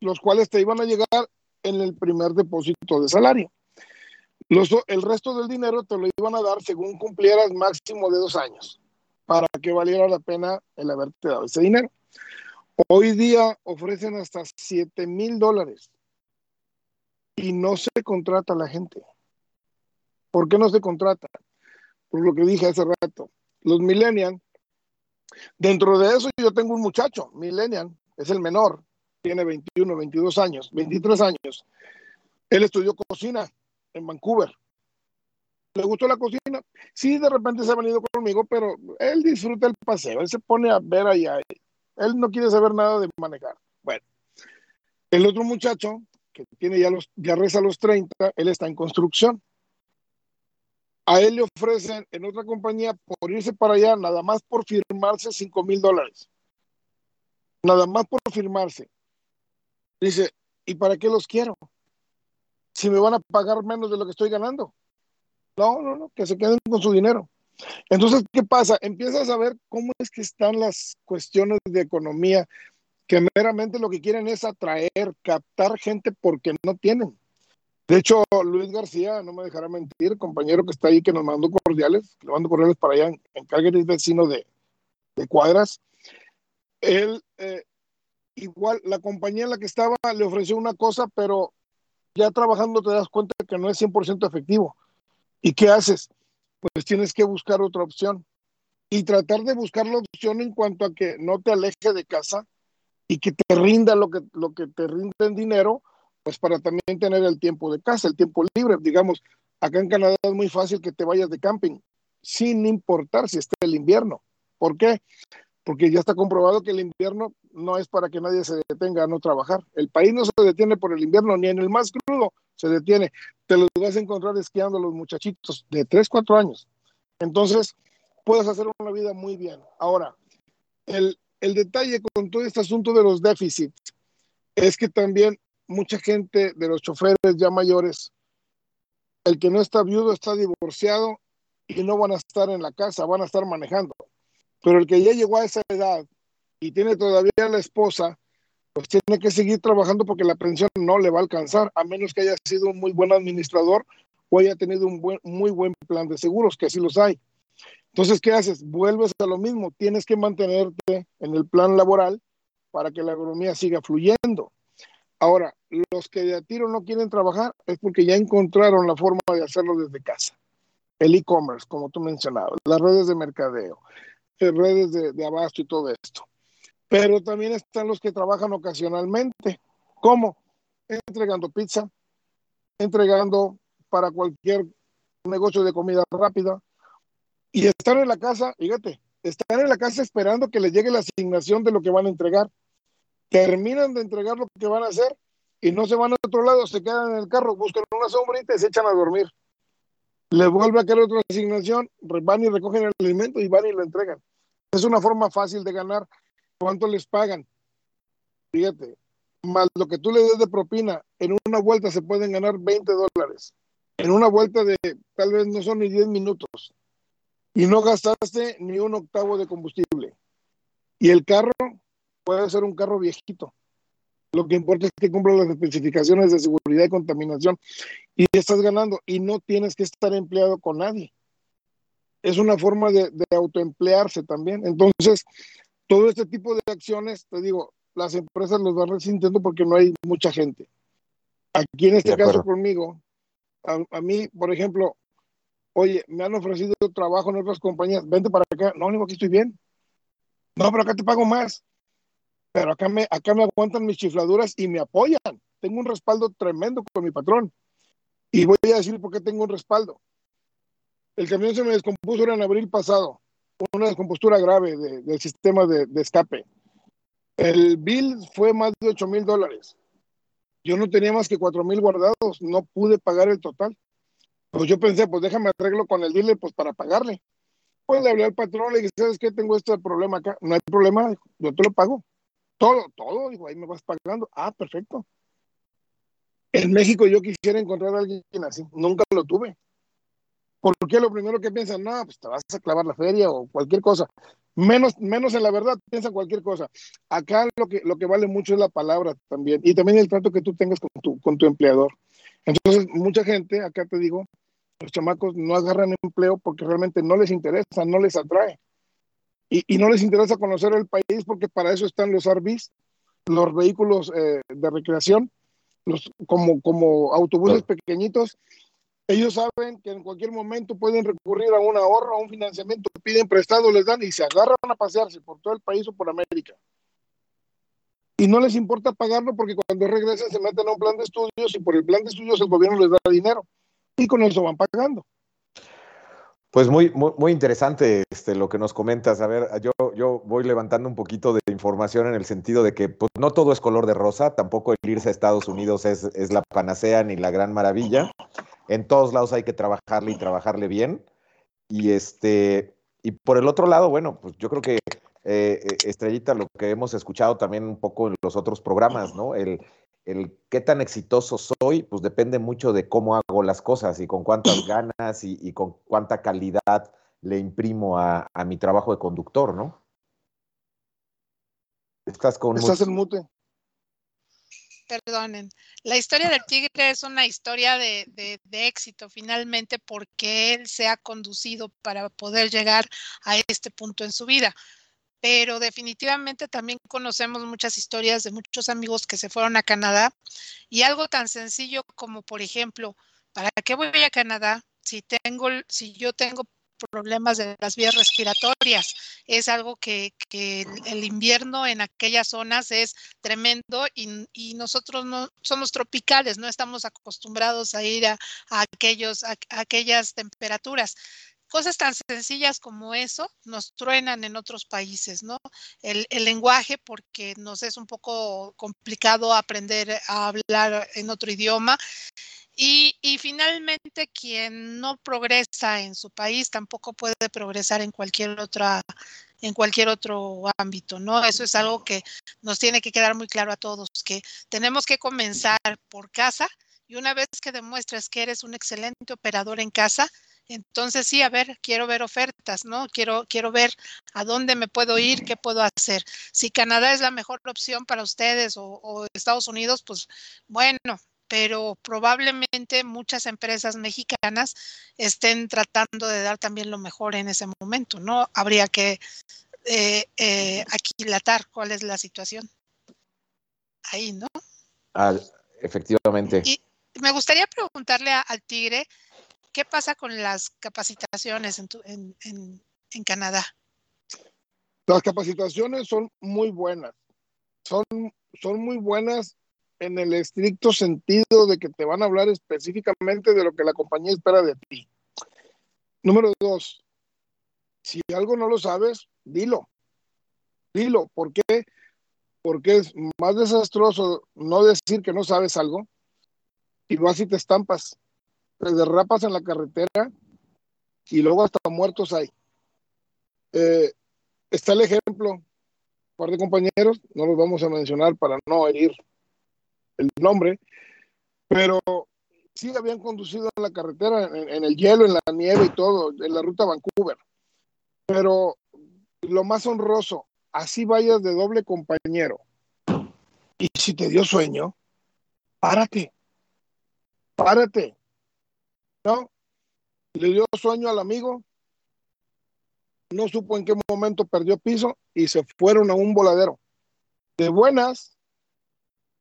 los cuales te iban a llegar en el primer depósito de salario. Los, el resto del dinero te lo iban a dar según cumplieras máximo de dos años, para que valiera la pena el haberte dado ese dinero. Hoy día ofrecen hasta 7 mil dólares y no se contrata a la gente. ¿Por qué no se contrata? Por lo que dije hace rato. Los millennials Dentro de eso yo tengo un muchacho, millennial, es el menor, tiene 21, 22 años, 23 años. Él estudió cocina en Vancouver. ¿Le gustó la cocina? Sí, de repente se ha venido conmigo, pero él disfruta el paseo, él se pone a ver allá. Él no quiere saber nada de manejar. Bueno, el otro muchacho, que tiene ya, los, ya reza los 30, él está en construcción. A él le ofrecen en otra compañía por irse para allá, nada más por firmarse 5 mil dólares. Nada más por firmarse. Dice, ¿y para qué los quiero? Si me van a pagar menos de lo que estoy ganando. No, no, no, que se queden con su dinero. Entonces, ¿qué pasa? Empiezas a ver cómo es que están las cuestiones de economía, que meramente lo que quieren es atraer, captar gente porque no tienen. De hecho, Luis García, no me dejará mentir, compañero que está ahí, que nos mandó cordiales, le mando cordiales para allá en, en vecino de, de, Cuadras. Él, eh, igual, la compañía en la que estaba le ofreció una cosa, pero ya trabajando te das cuenta que no es 100% efectivo. ¿Y qué haces? Pues tienes que buscar otra opción y tratar de buscar la opción en cuanto a que no te aleje de casa y que te rinda lo que, lo que te rinde en dinero pues para también tener el tiempo de casa, el tiempo libre. Digamos, acá en Canadá es muy fácil que te vayas de camping, sin importar si está el invierno. ¿Por qué? Porque ya está comprobado que el invierno no es para que nadie se detenga a no trabajar. El país no se detiene por el invierno, ni en el más crudo se detiene. Te los vas a encontrar esquiando los muchachitos de 3, 4 años. Entonces, puedes hacer una vida muy bien. Ahora, el, el detalle con todo este asunto de los déficits es que también mucha gente de los choferes ya mayores, el que no está viudo está divorciado y no van a estar en la casa, van a estar manejando. Pero el que ya llegó a esa edad y tiene todavía la esposa, pues tiene que seguir trabajando porque la pensión no le va a alcanzar, a menos que haya sido un muy buen administrador o haya tenido un muy buen plan de seguros, que así los hay. Entonces, ¿qué haces? Vuelves a lo mismo, tienes que mantenerte en el plan laboral para que la economía siga fluyendo. Ahora, los que de a tiro no quieren trabajar es porque ya encontraron la forma de hacerlo desde casa. El e-commerce, como tú mencionabas, las redes de mercadeo, redes de, abasto y todo esto. Pero también están los que trabajan ocasionalmente. ¿Cómo? Entregando pizza, entregando para cualquier negocio de comida rápida. Y están en la casa, fíjate, están en la casa esperando que les llegue la asignación de lo que van a entregar. Terminan de entregar lo que van a hacer y no se van a otro lado, se quedan en el carro, buscan una sombrita y se echan a dormir. Les vuelve a caer otra asignación, van y recogen el alimento y van y lo entregan. Es una forma fácil de ganar. ¿Cuánto les pagan? Fíjate, más lo que tú le des de propina, en una vuelta se pueden ganar 20 dólares. En una vuelta de tal vez no son ni 10 minutos. Y no gastaste ni un octavo de combustible. Y el carro puede ser un carro viejito. Lo que importa es que cumpla las especificaciones de seguridad y contaminación y estás ganando y no tienes que estar empleado con nadie. Es una forma de, de autoemplearse también. Entonces, todo este tipo de acciones, te digo, las empresas los van resintiendo porque no hay mucha gente. Aquí en este caso conmigo, a, a, mí, por ejemplo, oye, me han ofrecido trabajo en otras compañías, vente para acá. No, digo, aquí estoy bien. No, pero acá te pago más pero acá me, acá me aguantan mis chifladuras y me apoyan. Tengo un respaldo tremendo con mi patrón. Y voy a decir por qué tengo un respaldo. El camión se me descompuso en abril pasado, una descompostura grave de, del sistema de, de, escape. El bill fue más de 8 mil dólares. Yo no tenía más que 4 mil guardados, no pude pagar el total. Pues yo pensé, pues déjame arreglo con el dealer pues para pagarle. Pues le hablé al patrón, le dije, ¿sabes qué? Tengo este problema acá. No hay problema, yo te lo pago. Todo, todo, digo, ahí me vas pagando. Ah, perfecto. En México yo quisiera encontrar a alguien así, nunca lo tuve. Porque lo primero que piensan, no, pues te vas a clavar la feria o cualquier cosa. Menos, menos en la verdad, piensan cualquier cosa. Acá lo que, lo que vale mucho es la palabra también y también el trato que tú tengas con tu, con tu empleador. Entonces, mucha gente, acá te digo, los chamacos no agarran empleo porque realmente no les interesa, no les atrae y, y, no les interesa conocer el país porque para eso están los RVs, los vehículos eh, de recreación, los, como, como autobuses pequeñitos. Ellos saben que en cualquier momento pueden recurrir a un ahorro, a un financiamiento, piden prestado, les dan y se agarran a pasearse por todo el país o por América. Y no les importa pagarlo porque cuando regresen se meten a un plan de estudios y por el plan de estudios el gobierno les da dinero y con eso van pagando. Pues muy, muy, muy, interesante este, lo que nos comentas. A ver, yo, yo voy levantando un poquito de información en el sentido de que pues, no todo es color de rosa, tampoco el irse a Estados Unidos es, es, la panacea ni la gran maravilla. En todos lados hay que trabajarle y trabajarle bien. Y, este, y por el otro lado, bueno, pues yo creo que eh, Estrellita, lo que hemos escuchado también un poco en los otros programas, ¿no? El, el qué tan exitoso soy, pues depende mucho de cómo hago las cosas y con cuántas ganas y, y con cuánta calidad le imprimo a, a, mi trabajo de conductor, ¿no? Estás con Estás en mute. Perdonen. La historia del tigre es una historia de, de, de, éxito finalmente porque él se ha conducido para poder llegar a este punto en su vida pero definitivamente también conocemos muchas historias de muchos amigos que se fueron a Canadá y algo tan sencillo como, por ejemplo, ¿para qué voy a Canadá si tengo, si yo tengo problemas de las vías respiratorias? Es algo que, que el invierno en aquellas zonas es tremendo y, nosotros no somos tropicales, no estamos acostumbrados a ir a, aquellos, a aquellas temperaturas cosas tan sencillas como eso nos truenan en otros países, ¿no? El, el, lenguaje, porque nos es un poco complicado aprender a hablar en otro idioma. Y, y, finalmente, quien no progresa en su país tampoco puede progresar en cualquier otra en cualquier otro ámbito, ¿no? Eso es algo que nos tiene que quedar muy claro a todos, que tenemos que comenzar por casa y una vez que demuestres que eres un excelente operador en casa, entonces, sí, a ver, quiero ver ofertas, ¿no? Quiero, quiero ver a dónde me puedo ir, qué puedo hacer. Si Canadá es la mejor opción para ustedes o, o Estados Unidos, pues bueno, pero probablemente muchas empresas mexicanas estén tratando de dar también lo mejor en ese momento, ¿no? Habría que eh, eh, aquilatar cuál es la situación. Ahí, ¿no? Ah, efectivamente. Y me gustaría preguntarle a, al Tigre, ¿Qué pasa con las capacitaciones en, en, en, en Canadá? Las capacitaciones son muy buenas. Son, son muy buenas en el estricto sentido de que te van a hablar específicamente de lo que la compañía espera de ti. Número dos, si algo no lo sabes, dilo. Dilo. ¿Por qué? Porque es más desastroso no decir que no sabes algo y vas y te estampas, te derrapas en la carretera y luego hasta muertos hay. Eh, está el ejemplo, un par de compañeros, no los vamos a mencionar para no herir el nombre, pero sí habían conducido en la carretera, en, el hielo, en la nieve y todo, en la ruta Vancouver. Pero lo más honroso, así vayas de doble compañero. Y si te dio sueño, párate. Párate. ¿No? Le dio sueño al amigo, no supo en qué momento perdió piso y se fueron a un voladero. De buenas,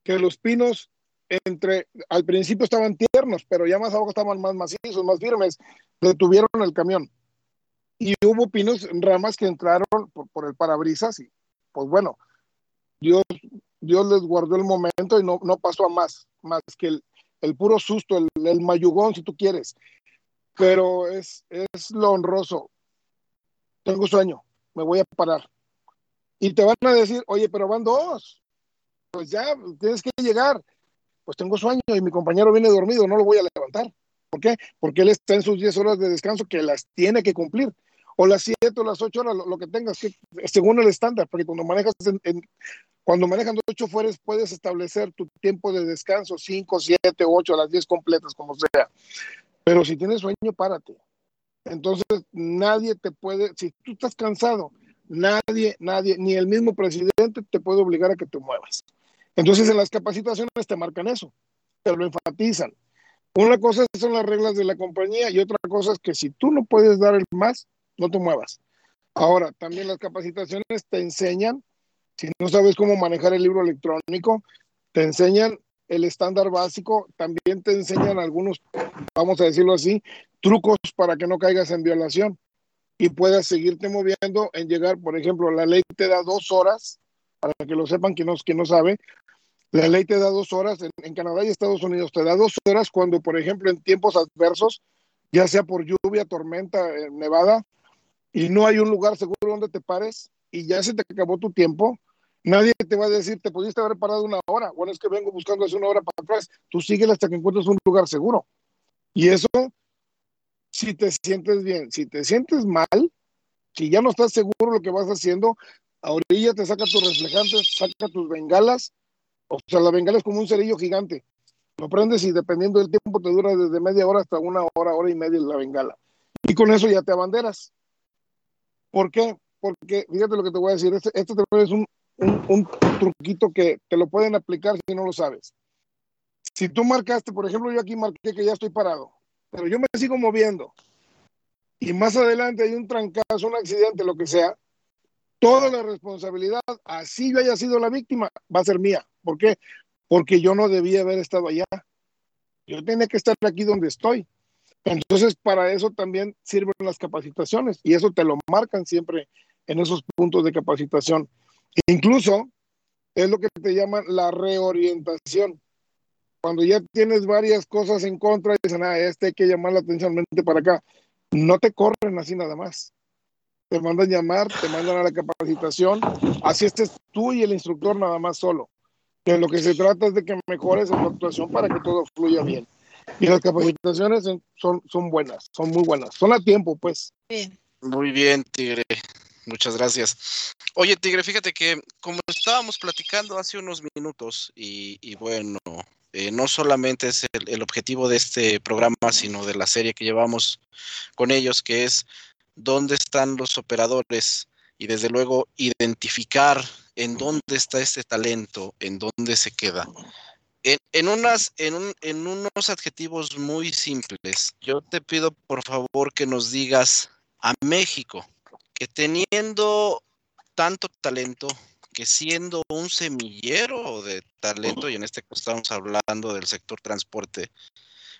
que los pinos entre, al principio estaban tiernos, pero ya más abajo estaban más macizos, más firmes, detuvieron el camión. Y hubo pinos, ramas que entraron por, el parabrisas y pues bueno, Dios, Dios les guardó el momento y no, no pasó a más, más que el, el puro susto, el, el, mayugón si tú quieres. Pero es, es lo honroso. Tengo sueño, me voy a parar. Y te van a decir, oye, pero van dos pues ya tienes que llegar. Pues tengo sueño y mi compañero viene dormido, no lo voy a levantar. ¿Por qué? Porque él está en sus 10 horas de descanso que las tiene que cumplir. O las 7 o las 8 horas, lo, que tengas, que, según el estándar, porque cuando manejas en, cuando manejan 8 fueres puedes establecer tu tiempo de descanso, 5, 7, 8, las 10 completas, como sea. Pero si tienes sueño, párate. Entonces, nadie te puede, si tú estás cansado, nadie, nadie, ni el mismo presidente te puede obligar a que te muevas. Entonces en las capacitaciones te marcan eso, te lo enfatizan. Una cosa son las reglas de la compañía y otra cosa es que si tú no puedes dar el más, no te muevas. Ahora, también las capacitaciones te enseñan, si no sabes cómo manejar el libro electrónico, te enseñan el estándar básico, también te enseñan algunos, vamos a decirlo así, trucos para que no caigas en violación y puedas seguirte moviendo en llegar, por ejemplo, la ley te da dos horas, para que lo sepan que no, que no sabe, la ley te da dos horas, en, Canadá y Estados Unidos te da dos horas cuando, por ejemplo, en tiempos adversos, ya sea por lluvia, tormenta, eh, nevada, y no hay un lugar seguro donde te pares y ya se te acabó tu tiempo, nadie te va a decir, te pudiste haber parado una hora, bueno, es que vengo buscando hace una hora para atrás, tú sigues hasta que encuentres un lugar seguro. Y eso, si te sientes bien, si te sientes mal, si ya no estás seguro lo que vas haciendo, ahorita te saca tus reflejantes, saca tus bengalas o sea, la bengala es como un cerillo gigante. Lo prendes y dependiendo del tiempo te dura desde media hora hasta una hora, hora y media la bengala. Y con eso ya te abanderas. ¿Por qué? Porque fíjate lo que te voy a decir. Este, este es un, un, truquito que te lo pueden aplicar si no lo sabes. Si tú marcaste, por ejemplo, yo aquí marqué que ya estoy parado, pero yo me sigo moviendo y más adelante hay un trancazo, un accidente, lo que sea, toda la responsabilidad, así yo haya sido la víctima, va a ser mía. ¿Por qué? Porque yo no debía haber estado allá. Yo tenía que estar aquí donde estoy. Entonces, para eso también sirven las capacitaciones y eso te lo marcan siempre en esos puntos de capacitación. Incluso es lo que te llaman la reorientación. Cuando ya tienes varias cosas en contra y dicen, ah, este hay que llamar la atención, mente para acá. No te corren así nada más te mandan llamar, te mandan a la capacitación, así estés tú y el instructor nada más solo. Que lo que se trata es de que mejores en tu actuación para que todo fluya bien. Y las capacitaciones son, son buenas, son muy buenas. Son a tiempo, pues. Muy bien, Tigre. Muchas gracias. Oye, Tigre, fíjate que como estábamos platicando hace unos minutos, y, bueno, eh, no solamente es el, el, objetivo de este programa, sino de la serie que llevamos con ellos, que es dónde están los operadores y desde luego identificar en dónde está este talento, en dónde se queda. En, unas, en, en unos adjetivos muy simples, yo te pido por favor que nos digas a México que teniendo tanto talento, que siendo un semillero de talento, y en este caso estamos hablando del sector transporte,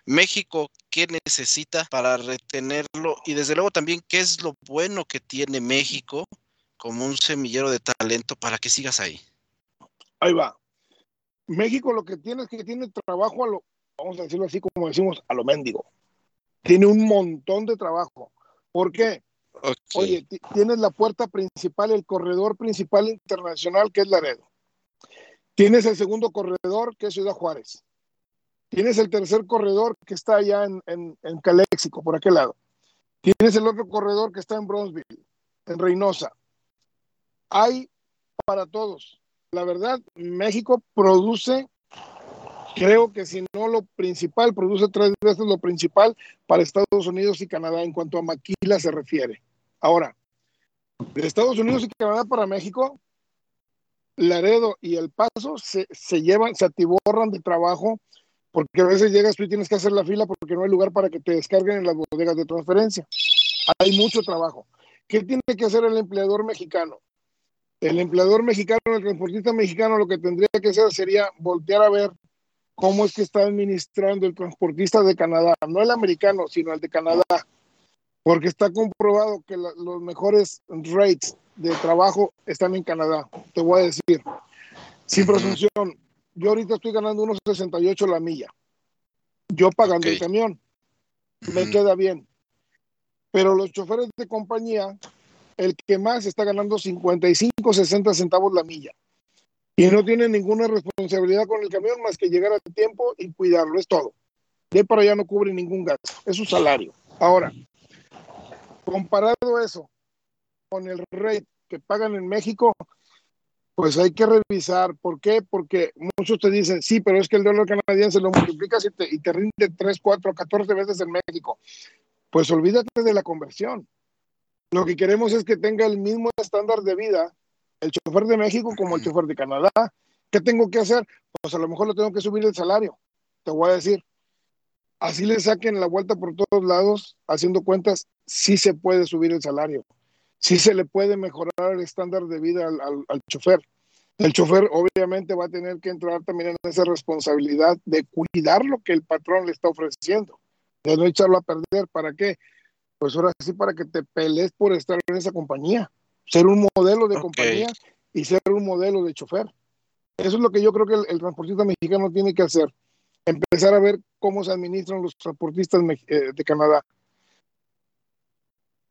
México, ¿qué necesita para retenerlo? Y desde luego también, ¿qué es lo bueno que tiene México como un semillero de talento para que sigas ahí? Ahí va. México lo que tiene es que tiene trabajo a lo, vamos a decirlo así como decimos, a lo mendigo. Tiene un montón de trabajo. ¿Por qué? Oye, tienes la puerta principal, el corredor principal internacional que es Laredo. Tienes el segundo corredor que es Ciudad Juárez. Tienes el tercer corredor que está allá en, en, en Caléxico, por aquel lado. Tienes el otro corredor que está en Bronzeville, en Reynosa. Hay para todos. La verdad, México produce, creo que si no lo principal, produce tres veces lo principal para Estados Unidos y Canadá en cuanto a maquila se refiere. Ahora, de Estados Unidos y Canadá para México, Laredo y El Paso se, se llevan, se atiborran de trabajo porque a veces llegas tú y tienes que hacer la fila porque no hay lugar para que te descarguen en las bodegas de transferencia. Hay mucho trabajo. ¿Qué tiene que hacer el empleador mexicano? El empleador mexicano, el transportista mexicano, lo que tendría que hacer sería voltear a ver cómo es que está administrando el transportista de Canadá, no el americano, sino el de Canadá, porque está comprobado que la, los mejores rates de trabajo están en Canadá. Te voy a decir, sin presunción, yo ahorita estoy ganando unos 68 la milla. Yo pagando okay. el camión. Me queda bien. Pero los choferes de compañía, el que más está ganando 55, 60 centavos la milla. Y no tiene ninguna responsabilidad con el camión más que llegar a tiempo y cuidarlo, es todo. De para allá no cubre ningún gasto, es su salario. Ahora, comparado eso con el rate que pagan en México, pues hay que revisar. ¿Por qué? Porque muchos te dicen, sí, pero es que el dólar canadiense lo multiplicas y te, y te rinde 3, 4, 14 veces en México. Pues olvídate de la conversión. Lo que queremos es que tenga el mismo estándar de vida el chofer de México como el chofer de Canadá. ¿Qué tengo que hacer? Pues a lo mejor le tengo que subir el salario. Te voy a decir. Así le saquen la vuelta por todos lados, haciendo cuentas, sí se puede subir el salario sí se le puede mejorar el estándar de vida al, al, al, chofer. El chofer obviamente va a tener que entrar también en esa responsabilidad de cuidar lo que el patrón le está ofreciendo, de no echarlo a perder. ¿Para qué? Pues ahora sí para que te pelees por estar en esa compañía, ser un modelo de okay. compañía y ser un modelo de chofer. Eso es lo que yo creo que el, el transportista mexicano tiene que hacer, empezar a ver cómo se administran los transportistas eh, de Canadá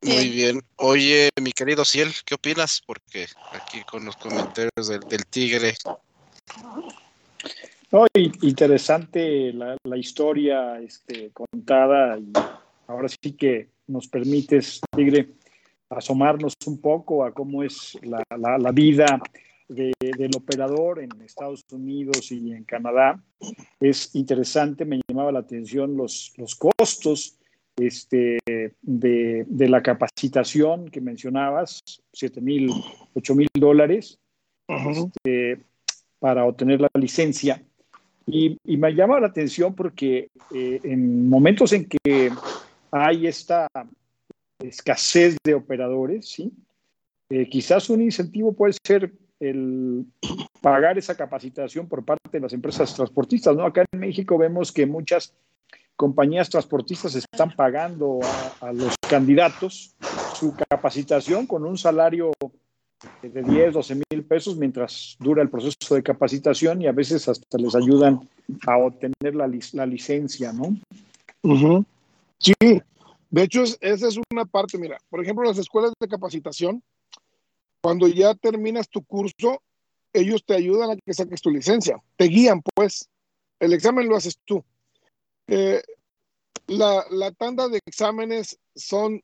muy bien. Oye, mi querido Ciel, ¿qué opinas? Porque aquí con los comentarios del, del Tigre. No, interesante la, la, historia este, contada y ahora sí que nos permites, Tigre, asomarnos un poco a cómo es la, la, la vida de, del operador en Estados Unidos y en Canadá. Es interesante, me llamaba la atención los, los costos este, de, de, la capacitación que mencionabas, 7 mil, 8 mil dólares uh -huh. este, para obtener la licencia. Y, y, me llama la atención porque eh, en momentos en que hay esta escasez de operadores, ¿sí? Eh, quizás un incentivo puede ser el pagar esa capacitación por parte de las empresas transportistas. ¿no? Acá en México vemos que muchas compañías transportistas están pagando a, los candidatos su capacitación con un salario de 10, 12 mil pesos mientras dura el proceso de capacitación y a veces hasta les ayudan a obtener la, la licencia, ¿no? Sí, de hecho esa es una parte, mira, por ejemplo, las escuelas de capacitación, cuando ya terminas tu curso, ellos te ayudan a que saques tu licencia, te guían, pues, el examen lo haces tú eh, la, la, tanda de exámenes son,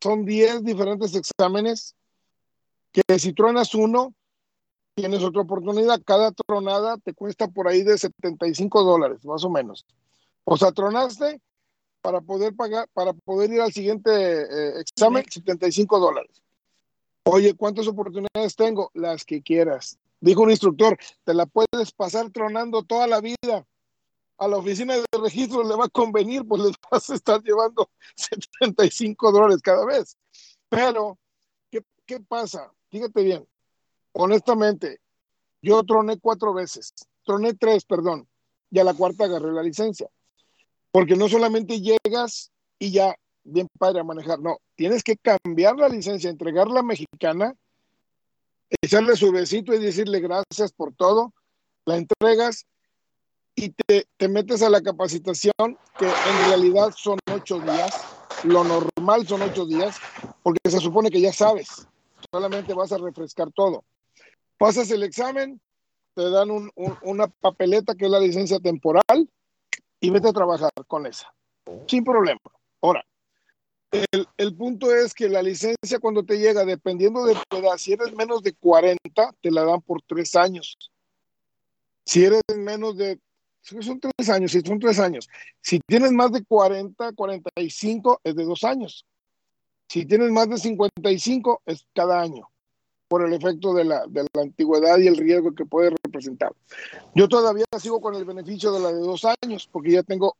son 10 diferentes exámenes que si truenas uno, tienes otra oportunidad. Cada tronada te cuesta por ahí de 75 dólares, más o menos. O sea, tronaste para poder pagar, para poder ir al siguiente eh, examen, 75 dólares. Oye, ¿cuántas oportunidades tengo? Las que quieras. Dijo un instructor, te la puedes pasar tronando toda la vida a la oficina de registro le va a convenir, pues les vas a estar llevando 75 dólares cada vez. Pero, ¿qué, qué pasa? Fíjate bien, honestamente, yo troné cuatro veces, troné tres, perdón, y a la cuarta agarré la licencia. Porque no solamente llegas y ya, bien padre a manejar, no, tienes que cambiar la licencia, entregar la mexicana echarle su besito y decirle gracias por todo, la entregas y te, te metes a la capacitación, que en realidad son ocho días, lo normal son ocho días, porque se supone que ya sabes, solamente vas a refrescar todo. Pasas el examen, te dan un, un, una papeleta que es la licencia temporal y vete a trabajar con esa, sin problema. Ahora, el, el, punto es que la licencia cuando te llega, dependiendo de tu edad, si eres menos de 40, te la dan por tres años. Si eres menos de, son tres años, si son tres años. Si tienes más de 40, 45, es de dos años. Si tienes más de 55, es cada año, por el efecto de la, de la antigüedad y el riesgo que puede representar. Yo todavía sigo con el beneficio de la de dos años, porque ya tengo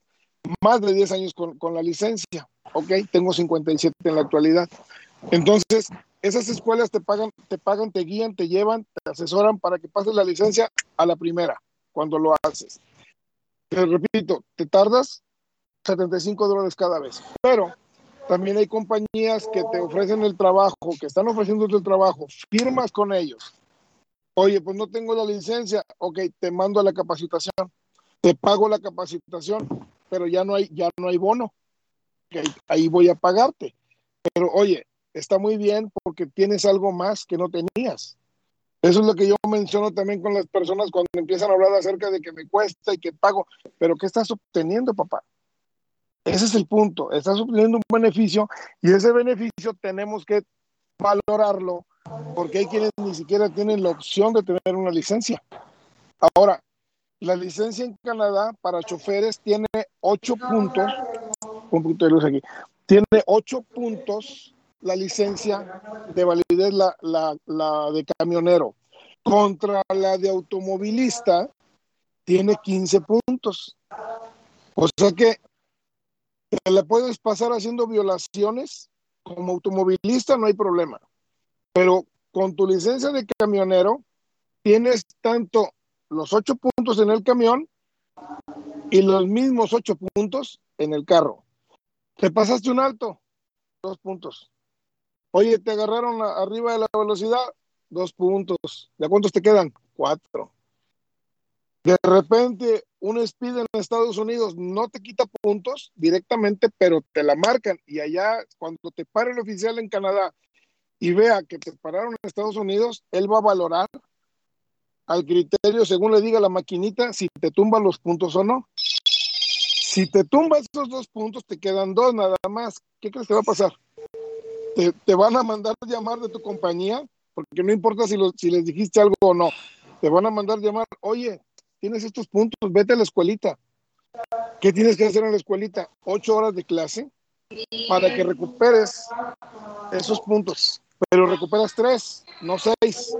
más de 10 años con, con, la licencia, ¿ok? Tengo 57 en la actualidad. Entonces, esas escuelas te pagan, te pagan, te guían, te llevan, te asesoran para que pases la licencia a la primera, cuando lo haces. Te repito, te tardas 75 dólares cada vez, pero también hay compañías que te ofrecen el trabajo, que están ofreciendo el trabajo, firmas con ellos. Oye, pues no tengo la licencia, ok, te mando a la capacitación, te pago la capacitación, pero ya no hay, ya no hay bono. Okay, ahí voy a pagarte. Pero oye, está muy bien porque tienes algo más que no tenías. Eso es lo que yo menciono también con las personas cuando empiezan a hablar acerca de que me cuesta y que pago. Pero ¿qué estás obteniendo, papá? Ese es el punto. Estás obteniendo un beneficio y ese beneficio tenemos que valorarlo porque hay quienes ni siquiera tienen la opción de tener una licencia. Ahora, la licencia en Canadá para choferes tiene ocho puntos, un punto de luz aquí, tiene ocho puntos la licencia de validez, la, la, la de camionero. Contra la de automovilista tiene 15 puntos. O sea que te la puedes pasar haciendo violaciones como automovilista, no hay problema. Pero con tu licencia de camionero tienes tanto los ocho puntos en el camión y los mismos ocho puntos en el carro. Te pasaste un alto, dos puntos. Oye, te agarraron arriba de la velocidad, dos puntos. ¿De cuántos te quedan? Cuatro. De repente, un speed en Estados Unidos no te quita puntos directamente, pero te la marcan. Y allá, cuando te pare el oficial en Canadá y vea que te pararon en Estados Unidos, él va a valorar al criterio, según le diga la maquinita, si te tumba los puntos o no. Si te tumba esos dos puntos, te quedan dos nada más. ¿Qué crees que va a pasar? Te, van a mandar llamar de tu compañía, porque no importa si, lo, si les dijiste algo o no. Te van a mandar llamar, oye, tienes estos puntos, vete a la escuelita. ¿Qué tienes que hacer en la escuelita? Ocho horas de clase para que recuperes esos puntos pero recuperas tres, no seis,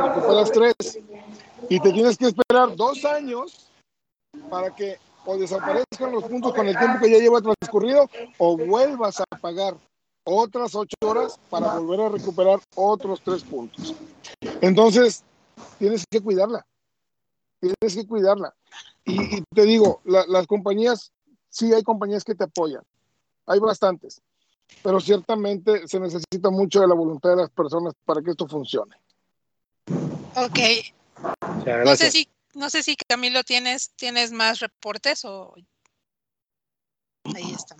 recuperas tres. Y te tienes que esperar dos años para que o desaparezcan los puntos con el tiempo que ya lleva transcurrido o vuelvas a pagar otras ocho horas para volver a recuperar otros tres puntos. Entonces, tienes que cuidarla. Tienes que cuidarla. Y, y te digo, la, las compañías, sí hay compañías que te apoyan. Hay bastantes pero ciertamente se necesita mucho de la voluntad de las personas para que esto funcione. Ok. No sé si, no sé si Camilo tienes, tienes más reportes o ahí está.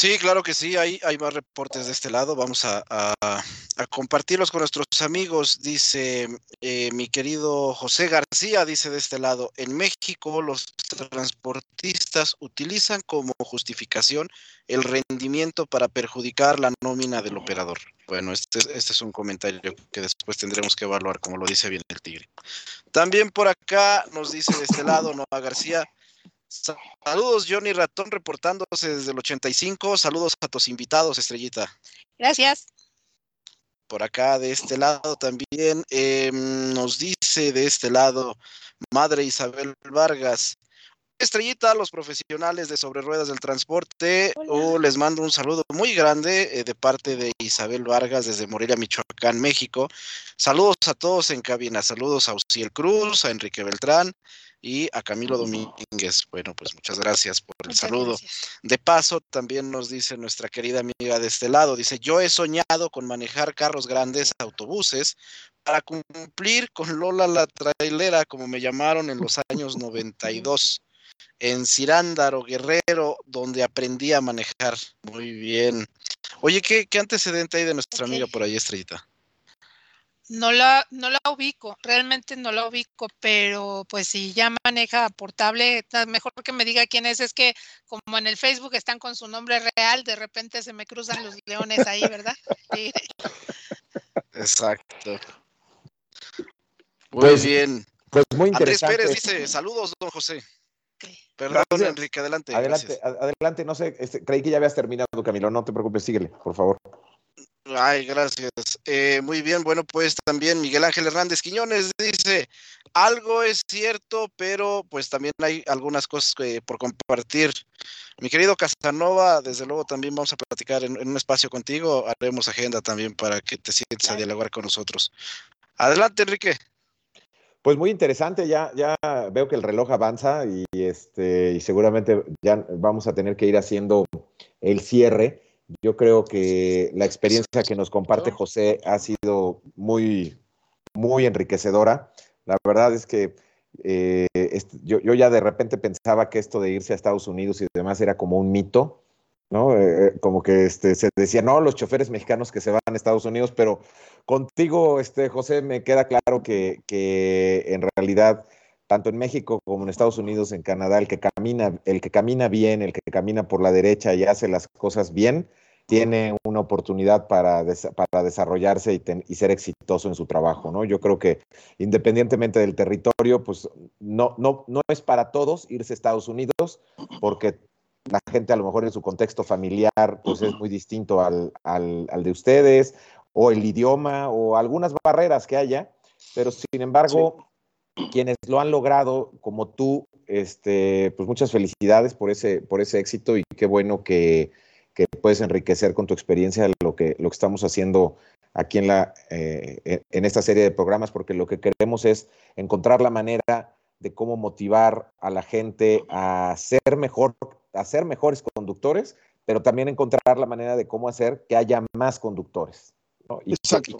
Sí, claro que sí, hay, hay más reportes de este lado. Vamos a, a, compartirlos con nuestros amigos. Dice eh, mi querido José García, dice de este lado, en México los transportistas utilizan como justificación el rendimiento para perjudicar la nómina del operador. Bueno, este, este es un comentario que después tendremos que evaluar, como lo dice bien el tigre. También por acá nos dice de este lado Noah García, Saludos, Johnny Ratón, reportándose desde el 85. Saludos a tus invitados, Estrellita. Gracias. Por acá, de este lado también, eh, nos dice de este lado, Madre Isabel Vargas. Estrellita, los profesionales de sobre ruedas del transporte. Uh, les mando un saludo muy grande eh, de parte de Isabel Vargas desde Morelia, Michoacán, México. Saludos a todos en cabina. Saludos a Uciel Cruz, a Enrique Beltrán y a Camilo Domínguez. Bueno, pues muchas gracias por el saludo. De paso, también nos dice nuestra querida amiga de este lado, dice, yo he soñado con manejar carros grandes, autobuses, para cumplir con Lola la trailera, como me llamaron en los años 92, en Cirándaro, Guerrero, donde aprendí a manejar. Muy bien. Oye, ¿qué, qué antecedente hay de nuestra amiga por ahí, Estrellita? No la, no la ubico, realmente no la ubico, pero pues si ya maneja portable, mejor que me diga quién es. Es que como en el Facebook están con su nombre real, de repente se me cruzan los leones ahí, ¿verdad? Exacto. Muy pues, bien. Pues muy interesante. Andrés Pérez dice, saludos, don José. Perdón, Enrique, adelante. Adelante, adelante, no sé, este, creí que ya habías terminado, Camilo, no te preocupes, síguele, por favor. Ay, gracias. Eh, muy bien, bueno, pues también Miguel Ángel Hernández Quiñones dice, algo es cierto, pero pues también hay algunas cosas por compartir. Mi querido Casanova, desde luego también vamos a platicar en, un espacio contigo, haremos agenda también para que te sientes a dialogar con nosotros. Adelante, Enrique. Pues muy interesante, ya, ya veo que el reloj avanza y, este, y seguramente ya vamos a tener que ir haciendo el cierre. Yo creo que la experiencia que nos comparte José ha sido muy, muy enriquecedora. La verdad es que eh, yo, ya de repente pensaba que esto de irse a Estados Unidos y demás era como un mito, ¿no? Eh, eh, como que este, se decía, no, los choferes mexicanos que se van a Estados Unidos, pero contigo, este, José, me queda claro que, que en realidad tanto en México como en Estados Unidos, en Canadá, el que camina, el que camina bien, el que camina por la derecha y hace las cosas bien, tiene una oportunidad para, para desarrollarse y, y, ser exitoso en su trabajo, ¿no? Yo creo que independientemente del territorio, pues no, no, no es para todos irse a Estados Unidos, porque la gente a lo mejor en su contexto familiar, pues es muy distinto al, al, al de ustedes, o el idioma, o algunas barreras que haya, pero sin embargo quienes lo han logrado, como tú, este, pues muchas felicidades por ese, por ese éxito y qué bueno que, puedes enriquecer con tu experiencia lo que, lo que estamos haciendo aquí en, la, eh, en esta serie de programas, porque lo que queremos es encontrar la manera de cómo motivar a la gente a ser mejor, a ser mejores conductores, pero también encontrar la manera de cómo hacer que haya más conductores. Exacto.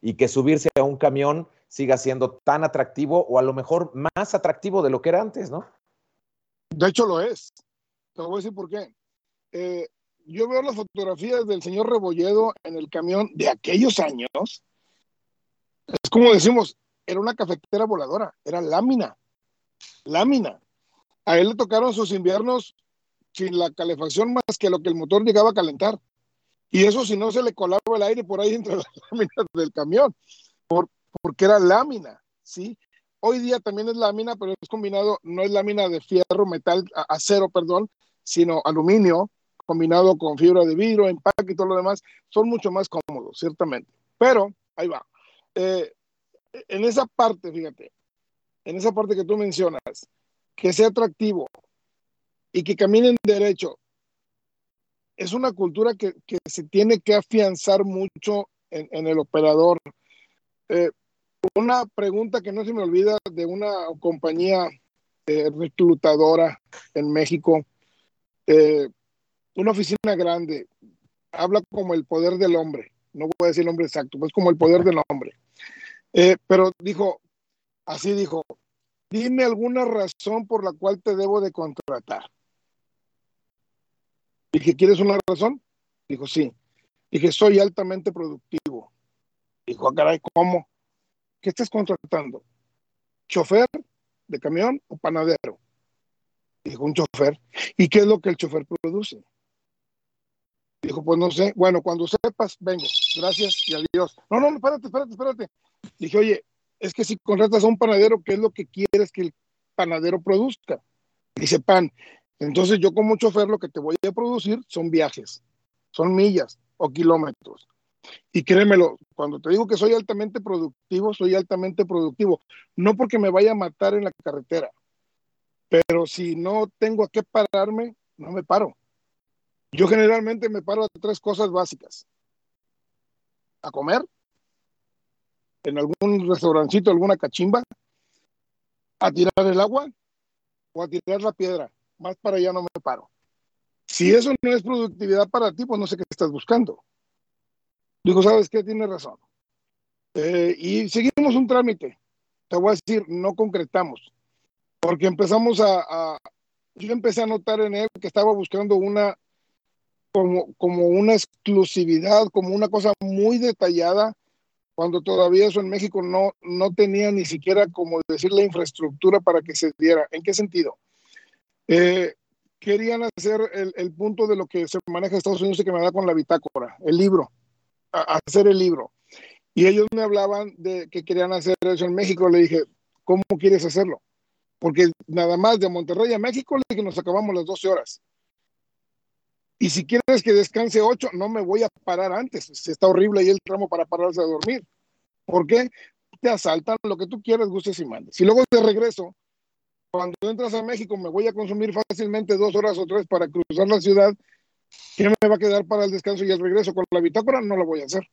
y que subirse a un camión siga siendo tan atractivo o a lo mejor más atractivo de lo que era antes, ¿no? De hecho lo es. Te voy a decir por qué. Eh, yo veo las fotografías del señor Rebolledo en el camión de aquellos años. Es como decimos, era una cafetera voladora, era lámina, lámina. A él le tocaron sus inviernos sin la calefacción más que lo que el motor llegaba a calentar. Y eso si no se le colaba el aire por ahí entre las láminas del camión. Por, porque era lámina, ¿sí? Hoy día también es lámina, pero es combinado, no es lámina de fierro, metal, acero, perdón, sino aluminio, combinado con fibra de vidrio, empaque y todo lo demás, son mucho más cómodos, ciertamente. Pero, ahí va. Eh, en esa parte, fíjate, en esa parte que tú mencionas, que sea atractivo y que caminen derecho, es una cultura que, que se tiene que afianzar mucho en, el operador. Eh, una pregunta que no se me olvida de una compañía reclutadora en México, eh, una oficina grande, habla como el poder del hombre, no voy a decir el nombre exacto, pues como el poder del hombre. Eh, pero dijo, así dijo, dime alguna razón por la cual te debo de contratar. Dije, ¿quieres una razón? Dijo, sí. Dije, soy altamente productivo. Dijo, ah, caray, ¿cómo? ¿qué estás contratando? ¿Chofer de camión o panadero? Dijo un chofer. ¿Y qué es lo que el chofer produce? Dijo, pues no sé. Bueno, cuando sepas, vengo. Gracias y adiós. No, no, espérate, espérate, espérate. Dije, oye, es que si contratas a un panadero, ¿qué es lo que quieres que el panadero produzca? Dice pan. Entonces yo como chofer lo que te voy a producir son viajes, son millas o kilómetros. Y créemelo, cuando te digo que soy altamente productivo, soy altamente productivo. No porque me vaya a matar en la carretera, pero si no tengo a qué pararme, no me paro. Yo generalmente me paro a tres cosas básicas. A comer, en algún restaurancito, alguna cachimba, a tirar el agua o a tirar la piedra. Más para allá no me paro. Si eso no es productividad para ti, pues no sé qué estás buscando. Digo, ¿sabes qué? Tienes razón. Eh, y seguimos un trámite. Te voy a decir, no concretamos. Porque empezamos a, a, Yo empecé a notar en él que estaba buscando una. Como, como una exclusividad, como una cosa muy detallada, cuando todavía eso en México no, no tenía ni siquiera, como decir, la infraestructura para que se diera. ¿En qué sentido? Eh, querían hacer el, punto de lo que se maneja en Estados Unidos y da con la bitácora, el libro, hacer el libro. Y ellos me hablaban de que querían hacer eso en México. Le dije, ¿cómo quieres hacerlo? Porque nada más de Monterrey a México le dije, nos acabamos las 12 horas. Y si quieres que descanse 8, no me voy a parar antes. Está horrible ahí el tramo para pararse a dormir. ¿Por qué? Te asaltan lo que tú quieras, gustes y mandes. Y luego de regreso, cuando entras a México, me voy a consumir fácilmente dos horas o tres para cruzar la ciudad. ¿Qué me va a quedar para el descanso y el regreso? Con la bitácora no lo voy a hacer.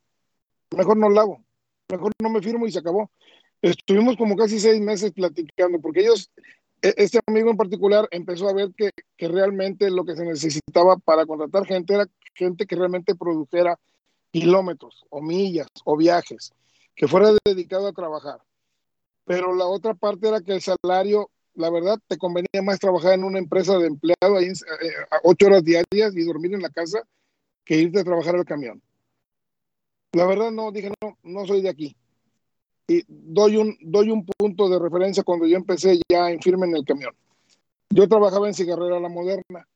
Mejor no lo hago. Mejor no me firmo y se acabó. Estuvimos como casi seis meses platicando, porque ellos, este amigo en particular, empezó a ver que, que realmente lo que se necesitaba para contratar gente era gente que realmente produjera kilómetros o millas o viajes, que fuera dedicado a trabajar. Pero la otra parte era que el salario, la verdad, te convenía más trabajar en una empresa de empleado ahí eh, ocho horas diarias y dormir en la casa que irte a trabajar al camión. La verdad no, dije, no, no soy de aquí. Y doy un, doy un punto de referencia cuando yo empecé ya en firme en el camión. Yo trabajaba en Cigarrera La Moderna.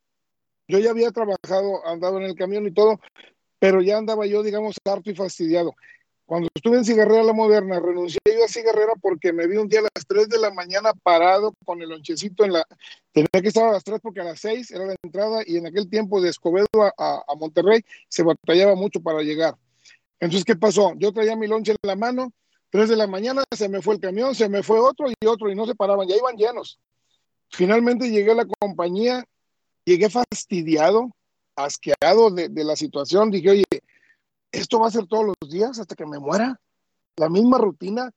Yo ya había trabajado, andaba en el camión y todo, pero ya andaba yo, digamos, harto y fastidiado. Cuando estuve en Cigarrera La Moderna, renuncié yo a Cigarrera porque me vi un día a las 3 de la mañana parado con el lonchecito en la... Tenía que estar a las 3 porque a las 6 era la entrada y en aquel tiempo de Escobedo a, a, a Monterrey se batallaba mucho para llegar. Entonces, ¿qué pasó? Yo traía mi lonche en la mano, 3 de la mañana se me fue el camión, se me fue otro y otro y no se paraban, ya iban llenos. Finalmente llegué a la compañía, llegué fastidiado, asqueado de, de la situación. Dije, oye, ¿esto va a ser todos los días hasta que me muera? ¿La misma rutina?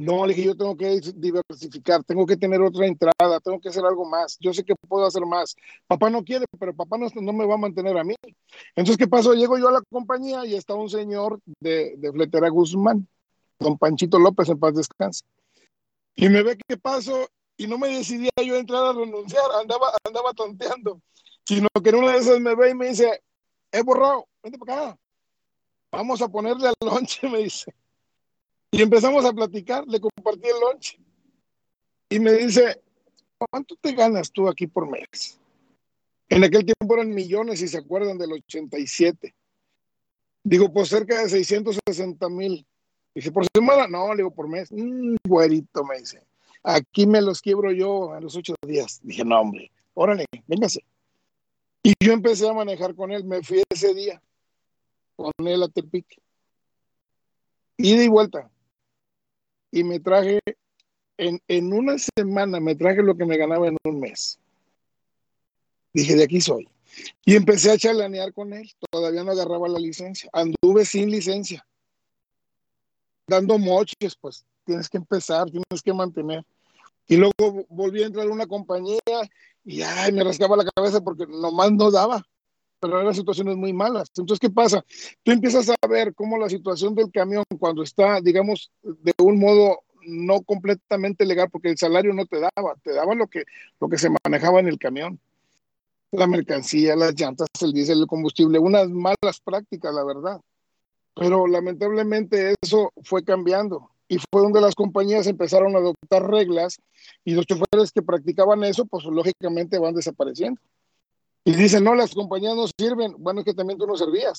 No, le dije, yo tengo que diversificar, tengo que tener otra entrada, tengo que hacer algo más. Yo sé que puedo hacer más. Papá no quiere, pero papá no, no me va a mantener a mí. Entonces, ¿qué pasó? Llego yo a la compañía y está un señor de, de Fletera Guzmán, don Panchito López, en paz descanse. Y me ve qué pasó y no me decidía yo entrar a renunciar, andaba, andaba tonteando, sino que en una de esas me ve y me dice, he borrado, vente para acá, vamos a ponerle al lonche, me dice. Y empezamos a platicar, le compartí el lunch. Y me dice, ¿cuánto te ganas tú aquí por mes? En aquel tiempo eran millones, si se acuerdan, del 87. Digo, pues cerca de 660 mil. Dice, ¿por semana? No, le digo, por mes. Mm, güerito, me dice. Aquí me los quiebro yo a los ocho días. Dije, no, hombre, órale, véngase. Y yo empecé a manejar con él. Me fui ese día con él a Tepic. Ida y vuelta y me traje, en, en, una semana me traje lo que me ganaba en un mes. Dije, de aquí soy. Y empecé a chalanear con él. Todavía no agarraba la licencia. Anduve sin licencia. Dando moches, pues tienes que empezar, tienes que mantener. Y luego volví a entrar a una compañía y ay, me rascaba la cabeza porque nomás no daba pero eran situaciones muy malas. Entonces, ¿qué pasa? Tú empiezas a ver cómo la situación del camión, cuando está, digamos, de un modo no completamente legal, porque el salario no te daba, te daba lo que, lo que se manejaba en el camión. La mercancía, las llantas, el diésel, el combustible, unas malas prácticas, la verdad. Pero lamentablemente eso fue cambiando y fue donde las compañías empezaron a adoptar reglas y los choferes que practicaban eso, pues lógicamente van desapareciendo. Y dicen, no, las compañías no sirven. Bueno, es que también tú no servías.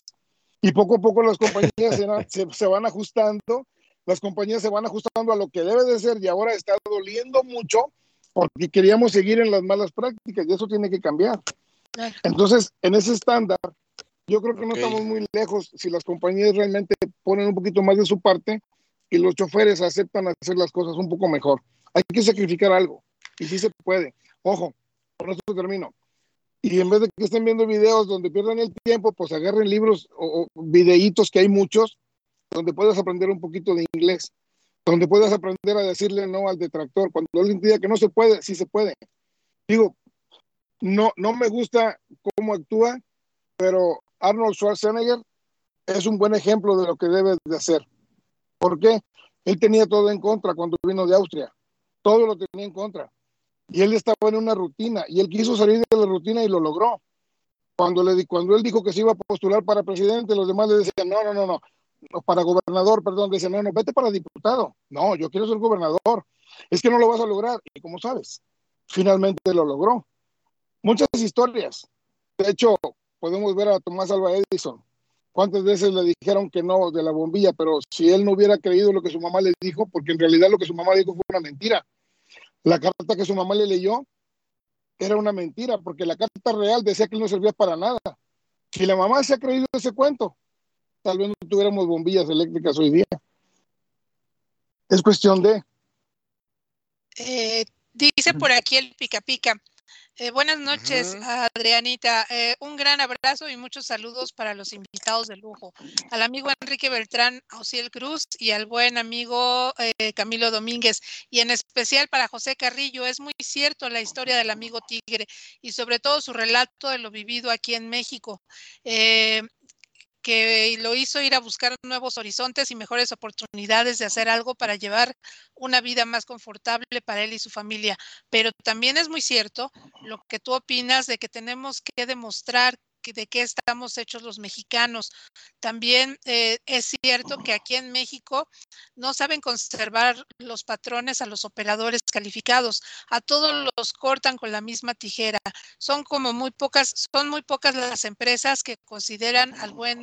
Y poco a poco las compañías se, se, van ajustando, las compañías se van ajustando a lo que debe de ser y ahora está doliendo mucho porque queríamos seguir en las malas prácticas y eso tiene que cambiar. Entonces, en ese estándar, yo creo que no okay. estamos muy lejos si las compañías realmente ponen un poquito más de su parte y los choferes aceptan hacer las cosas un poco mejor. Hay que sacrificar algo y sí se puede. Ojo, por eso termino. Y en vez de que estén viendo videos donde pierdan el tiempo, pues agarren libros o, o videitos que hay muchos donde puedas aprender un poquito de inglés, donde puedas aprender a decirle no al detractor. Cuando alguien diga que no se puede, sí se puede. Digo, no, no me gusta cómo actúa, pero Arnold Schwarzenegger es un buen ejemplo de lo que debe de hacer. ¿Por qué? Él tenía todo en contra cuando vino de Austria. Todo lo tenía en contra. Y él estaba en una rutina y él quiso salir de la rutina y lo logró. Cuando, le, cuando él dijo que se iba a postular para presidente, los demás le decían, no, no, no, no, para gobernador, perdón, dice, no, no, vete para diputado. No, yo quiero ser gobernador. Es que no lo vas a lograr. Y como sabes, finalmente lo logró. Muchas historias. De hecho, podemos ver a Tomás Alba Edison. ¿Cuántas veces le dijeron que no de la bombilla? Pero si él no hubiera creído lo que su mamá le dijo, porque en realidad lo que su mamá le dijo fue una mentira. La carta que su mamá le leyó era una mentira, porque la carta real decía que no servía para nada. Si la mamá se ha creído ese cuento, tal vez no tuviéramos bombillas eléctricas hoy día. Es cuestión de... Eh, dice por aquí el pica pica. Eh, buenas noches, uh -huh. Adrianita. Eh, un gran abrazo y muchos saludos para los invitados de lujo. Al amigo Enrique Beltrán, Ociel Cruz y al buen amigo eh, Camilo Domínguez. Y en especial para José Carrillo. Es muy cierto la historia del amigo Tigre y sobre todo su relato de lo vivido aquí en México. Que lo hizo ir a buscar nuevos horizontes y mejores oportunidades de hacer algo para llevar una vida más confortable para él y su familia. Pero también es muy cierto lo que tú opinas de que tenemos que demostrar de qué estamos hechos los mexicanos. También eh, es cierto que aquí en México no saben conservar los patrones a los operadores calificados. A todos los cortan con la misma tijera. Son como muy pocas, son muy pocas las empresas que consideran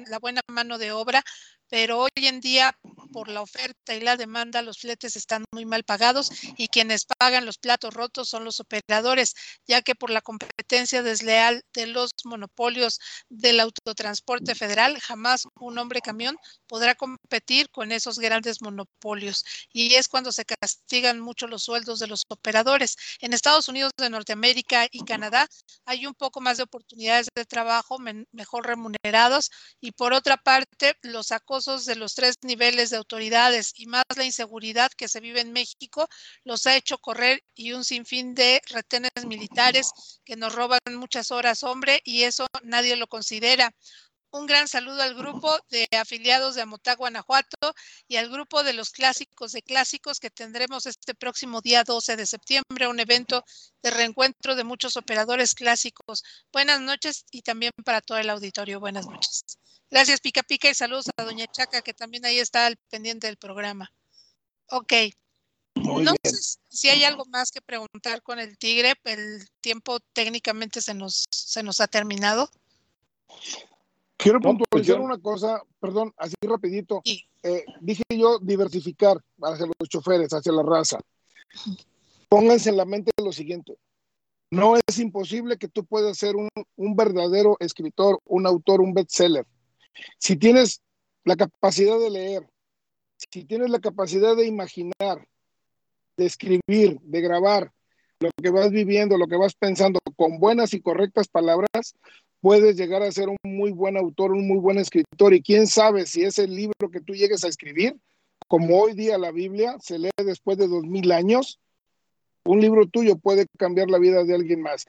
la buena mano de obra pero hoy en día por la oferta y la demanda los fletes están muy mal pagados y quienes pagan los platos rotos son los operadores, ya que por la competencia desleal de los monopolios del autotransporte federal, jamás un hombre camión podrá competir con esos grandes monopolios. Y es cuando se castigan mucho los sueldos de los operadores. En Estados Unidos de Norteamérica y Canadá hay un poco más de oportunidades de trabajo mejor remunerados y por otra parte los acosos de los tres niveles de autoridades y más la inseguridad que se vive en México los ha hecho correr y un sinfín de retenes militares que nos roban muchas horas hombre y eso nadie lo considera. Un gran saludo al grupo de afiliados de Amotá, Guanajuato y al grupo de los clásicos de clásicos que tendremos este próximo día 12 de septiembre, un evento de reencuentro de muchos operadores clásicos. Buenas noches y también para todo el auditorio. Buenas noches. Gracias, Pica Pica, y saludos a Doña Chaca, que también ahí está al pendiente del programa. Ok. Muy no bien. sé si hay algo más que preguntar con el Tigre. El tiempo técnicamente se nos, se nos ha terminado. Quiero puntualizar una cosa, perdón, así rapidito. Eh, dije yo diversificar hacia los choferes, hacia la raza. Pónganse en la mente lo siguiente. No es imposible que tú puedas ser un, un verdadero escritor, un autor, un bestseller. Si tienes la capacidad de leer, si tienes la capacidad de imaginar, de escribir, de grabar lo que vas viviendo, lo que vas pensando con buenas y correctas palabras, puedes llegar a ser un muy buen autor, un muy buen escritor. Y quién sabe si ese libro que tú llegues a escribir, como hoy día la Biblia se lee después de dos mil años, un libro tuyo puede cambiar la vida de alguien más.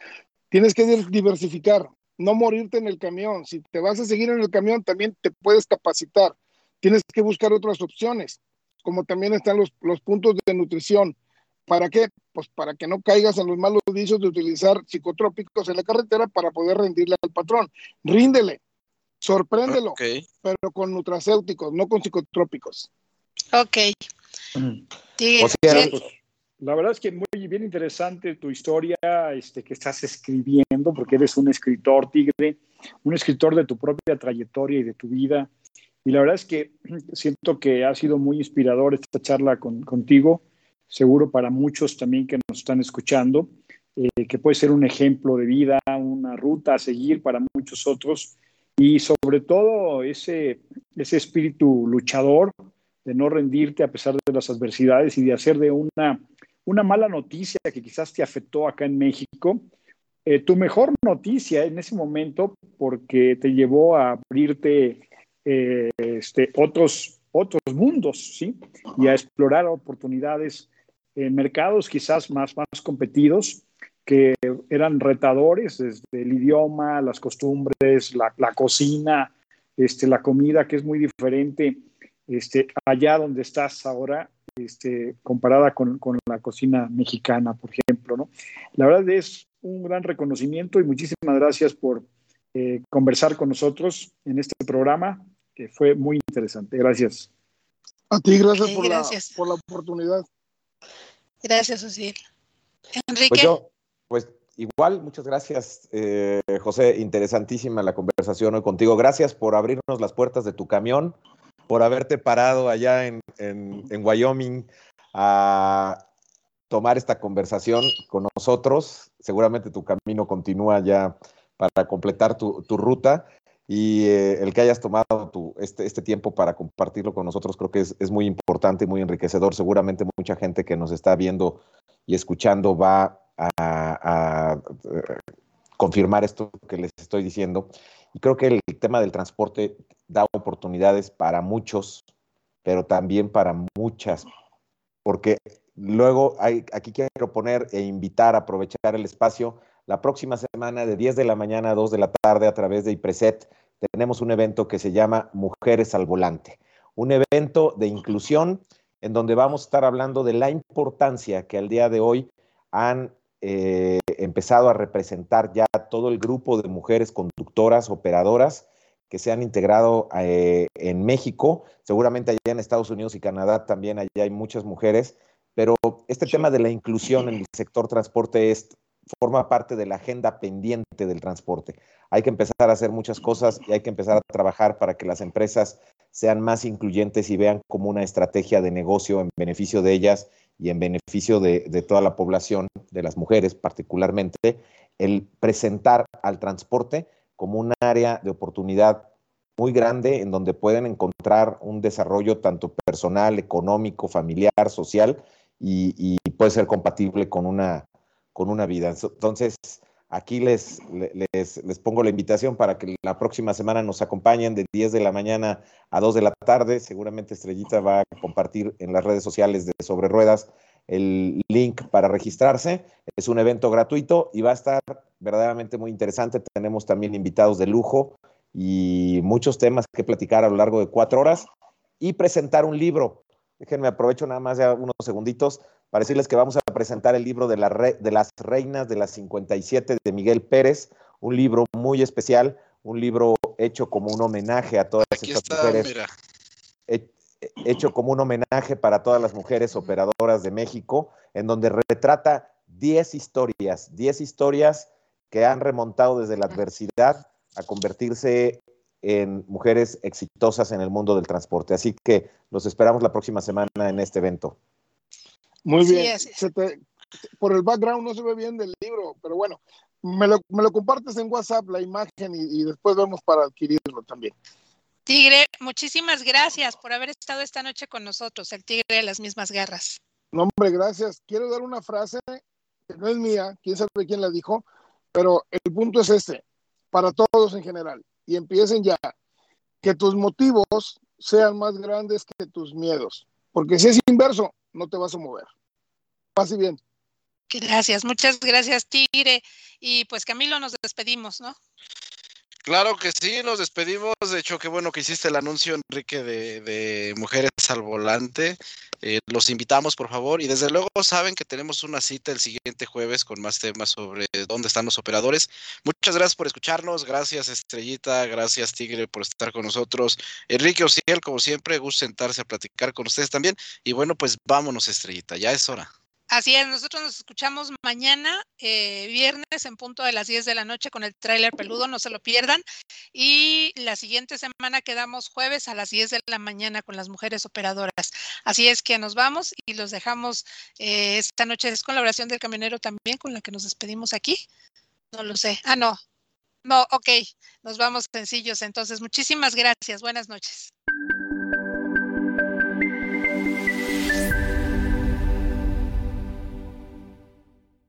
Tienes que diversificar, no morirte en el camión. Si te vas a seguir en el camión, también te puedes capacitar. Tienes que buscar otras opciones, como también están los, los puntos de nutrición. ¿Para qué? Pues para que no caigas en los malos vicios de utilizar psicotrópicos en la carretera para poder rendirle al patrón. Ríndele, sorpréndelo, okay. pero con nutracéuticos, no con psicotrópicos. Ok. Sí, o sea, pues, la verdad es que muy bien interesante tu historia este, que estás escribiendo, porque eres un escritor, Tigre, un escritor de tu propia trayectoria y de tu vida. Y la verdad es que siento que ha sido muy inspirador esta charla con, contigo, seguro para muchos también que nos están escuchando, eh, que puede ser un ejemplo de vida, una ruta a seguir para muchos otros. Y sobre todo ese, ese espíritu luchador de no rendirte a pesar de las adversidades y de hacer de una una mala noticia que quizás te afectó acá en México, eh, tu mejor noticia en ese momento porque te llevó a abrirte eh, este, otros, otros mundos, ¿sí? Y a explorar oportunidades en mercados quizás más, más competidos que eran retadores desde el idioma, las costumbres, la, la cocina, este, la comida, que es muy diferente este, allá donde estás ahora, este, comparada con, con, la cocina mexicana, por ejemplo. ¿no? La verdad es un gran reconocimiento y muchísimas gracias por eh, conversar con nosotros en este programa, que fue muy interesante. Gracias. A ti, gracias, por, gracias. La, por la oportunidad. Gracias, Osiel. Enrique. Pues, yo, pues igual, muchas gracias, eh, José. Interesantísima la conversación hoy contigo. Gracias por abrirnos las puertas de tu camión, por haberte parado allá en, en, en Wyoming a tomar esta conversación con nosotros. Seguramente tu camino continúa ya para completar tu, tu ruta y eh, el que hayas tomado tu, este, este, tiempo para compartirlo con nosotros creo que es, es, muy importante y muy enriquecedor. Seguramente mucha gente que nos está viendo y escuchando va a, a, a confirmar esto que les estoy diciendo. Y creo que el tema del transporte da oportunidades para muchos, pero también para muchas, porque Luego, hay, aquí quiero poner e invitar a aprovechar el espacio. La próxima semana, de 10 de la mañana a 2 de la tarde, a través de IPRESET, tenemos un evento que se llama Mujeres al Volante. Un evento de inclusión en donde vamos a estar hablando de la importancia que al día de hoy han eh, empezado a representar ya todo el grupo de mujeres conductoras, operadoras que se han integrado eh, en México. Seguramente allá en Estados Unidos y Canadá también allá hay muchas mujeres pero este tema de la inclusión en el sector transporte es, forma parte de la agenda pendiente del transporte. Hay que empezar a hacer muchas cosas y hay que empezar a trabajar para que las empresas sean más incluyentes y vean como una estrategia de negocio en beneficio de ellas y en beneficio de, toda la población, de las mujeres particularmente, el presentar al transporte como un área de oportunidad muy grande en donde pueden encontrar un desarrollo tanto personal, económico, familiar, social, y, puede ser compatible con una, con una vida. Entonces, aquí les, les, les, pongo la invitación para que la próxima semana nos acompañen de 10 de la mañana a 2 de la tarde. Seguramente Estrellita va a compartir en las redes sociales de Sobre Ruedas el link para registrarse. Es un evento gratuito y va a estar verdaderamente muy interesante. Tenemos también invitados de lujo y muchos temas que platicar a lo largo de cuatro horas y presentar un libro Déjenme aprovecho nada más ya unos segunditos para decirles que vamos a presentar el libro de, la de las reinas de las 57 de Miguel Pérez, un libro muy especial, un libro hecho como un homenaje a todas estas mujeres. hecho como un homenaje para todas las mujeres operadoras de México, en donde retrata 10 historias, 10 historias que han remontado desde la adversidad a convertirse en mujeres exitosas en el mundo del transporte. Así que los esperamos la próxima semana en este evento. Muy bien. por el background no se ve bien del libro, pero bueno, me lo, me lo compartes en WhatsApp la imagen y, y, después vamos para adquirirlo también. Tigre, muchísimas gracias por haber estado esta noche con nosotros, el Tigre de las mismas garras. No, hombre, gracias. Quiero dar una frase que no es mía, quién sabe quién la dijo, pero el punto es este, para todos en general y empiecen ya. Que tus motivos sean más grandes que tus miedos. Porque si es inverso, no te vas a mover. Pase bien. Gracias, muchas gracias, Tigre. Y pues Camilo, nos despedimos, ¿no? Claro que sí, nos despedimos. De hecho, qué bueno que hiciste el anuncio, Enrique, de, de Mujeres al Volante. Eh, los invitamos, por favor. Y desde luego saben que tenemos una cita el siguiente jueves con más temas sobre dónde están los operadores. Muchas gracias por escucharnos. Gracias, Estrellita. Gracias, Tigre, por estar con nosotros. Enrique Ociel, como siempre, gusto sentarse a platicar con ustedes también. Y bueno, pues vámonos, Estrellita. Ya es hora. Así es, nosotros nos escuchamos mañana, eh, viernes, en punto de las 10 de la noche con el tráiler peludo, no se lo pierdan. Y la siguiente semana quedamos jueves a las 10 de la mañana con las mujeres operadoras. Así es que nos vamos y los dejamos eh, esta noche. Es colaboración del camionero también con la que nos despedimos aquí. No lo sé. Ah, no. No, ok. Nos vamos sencillos. Entonces, muchísimas gracias. Buenas noches.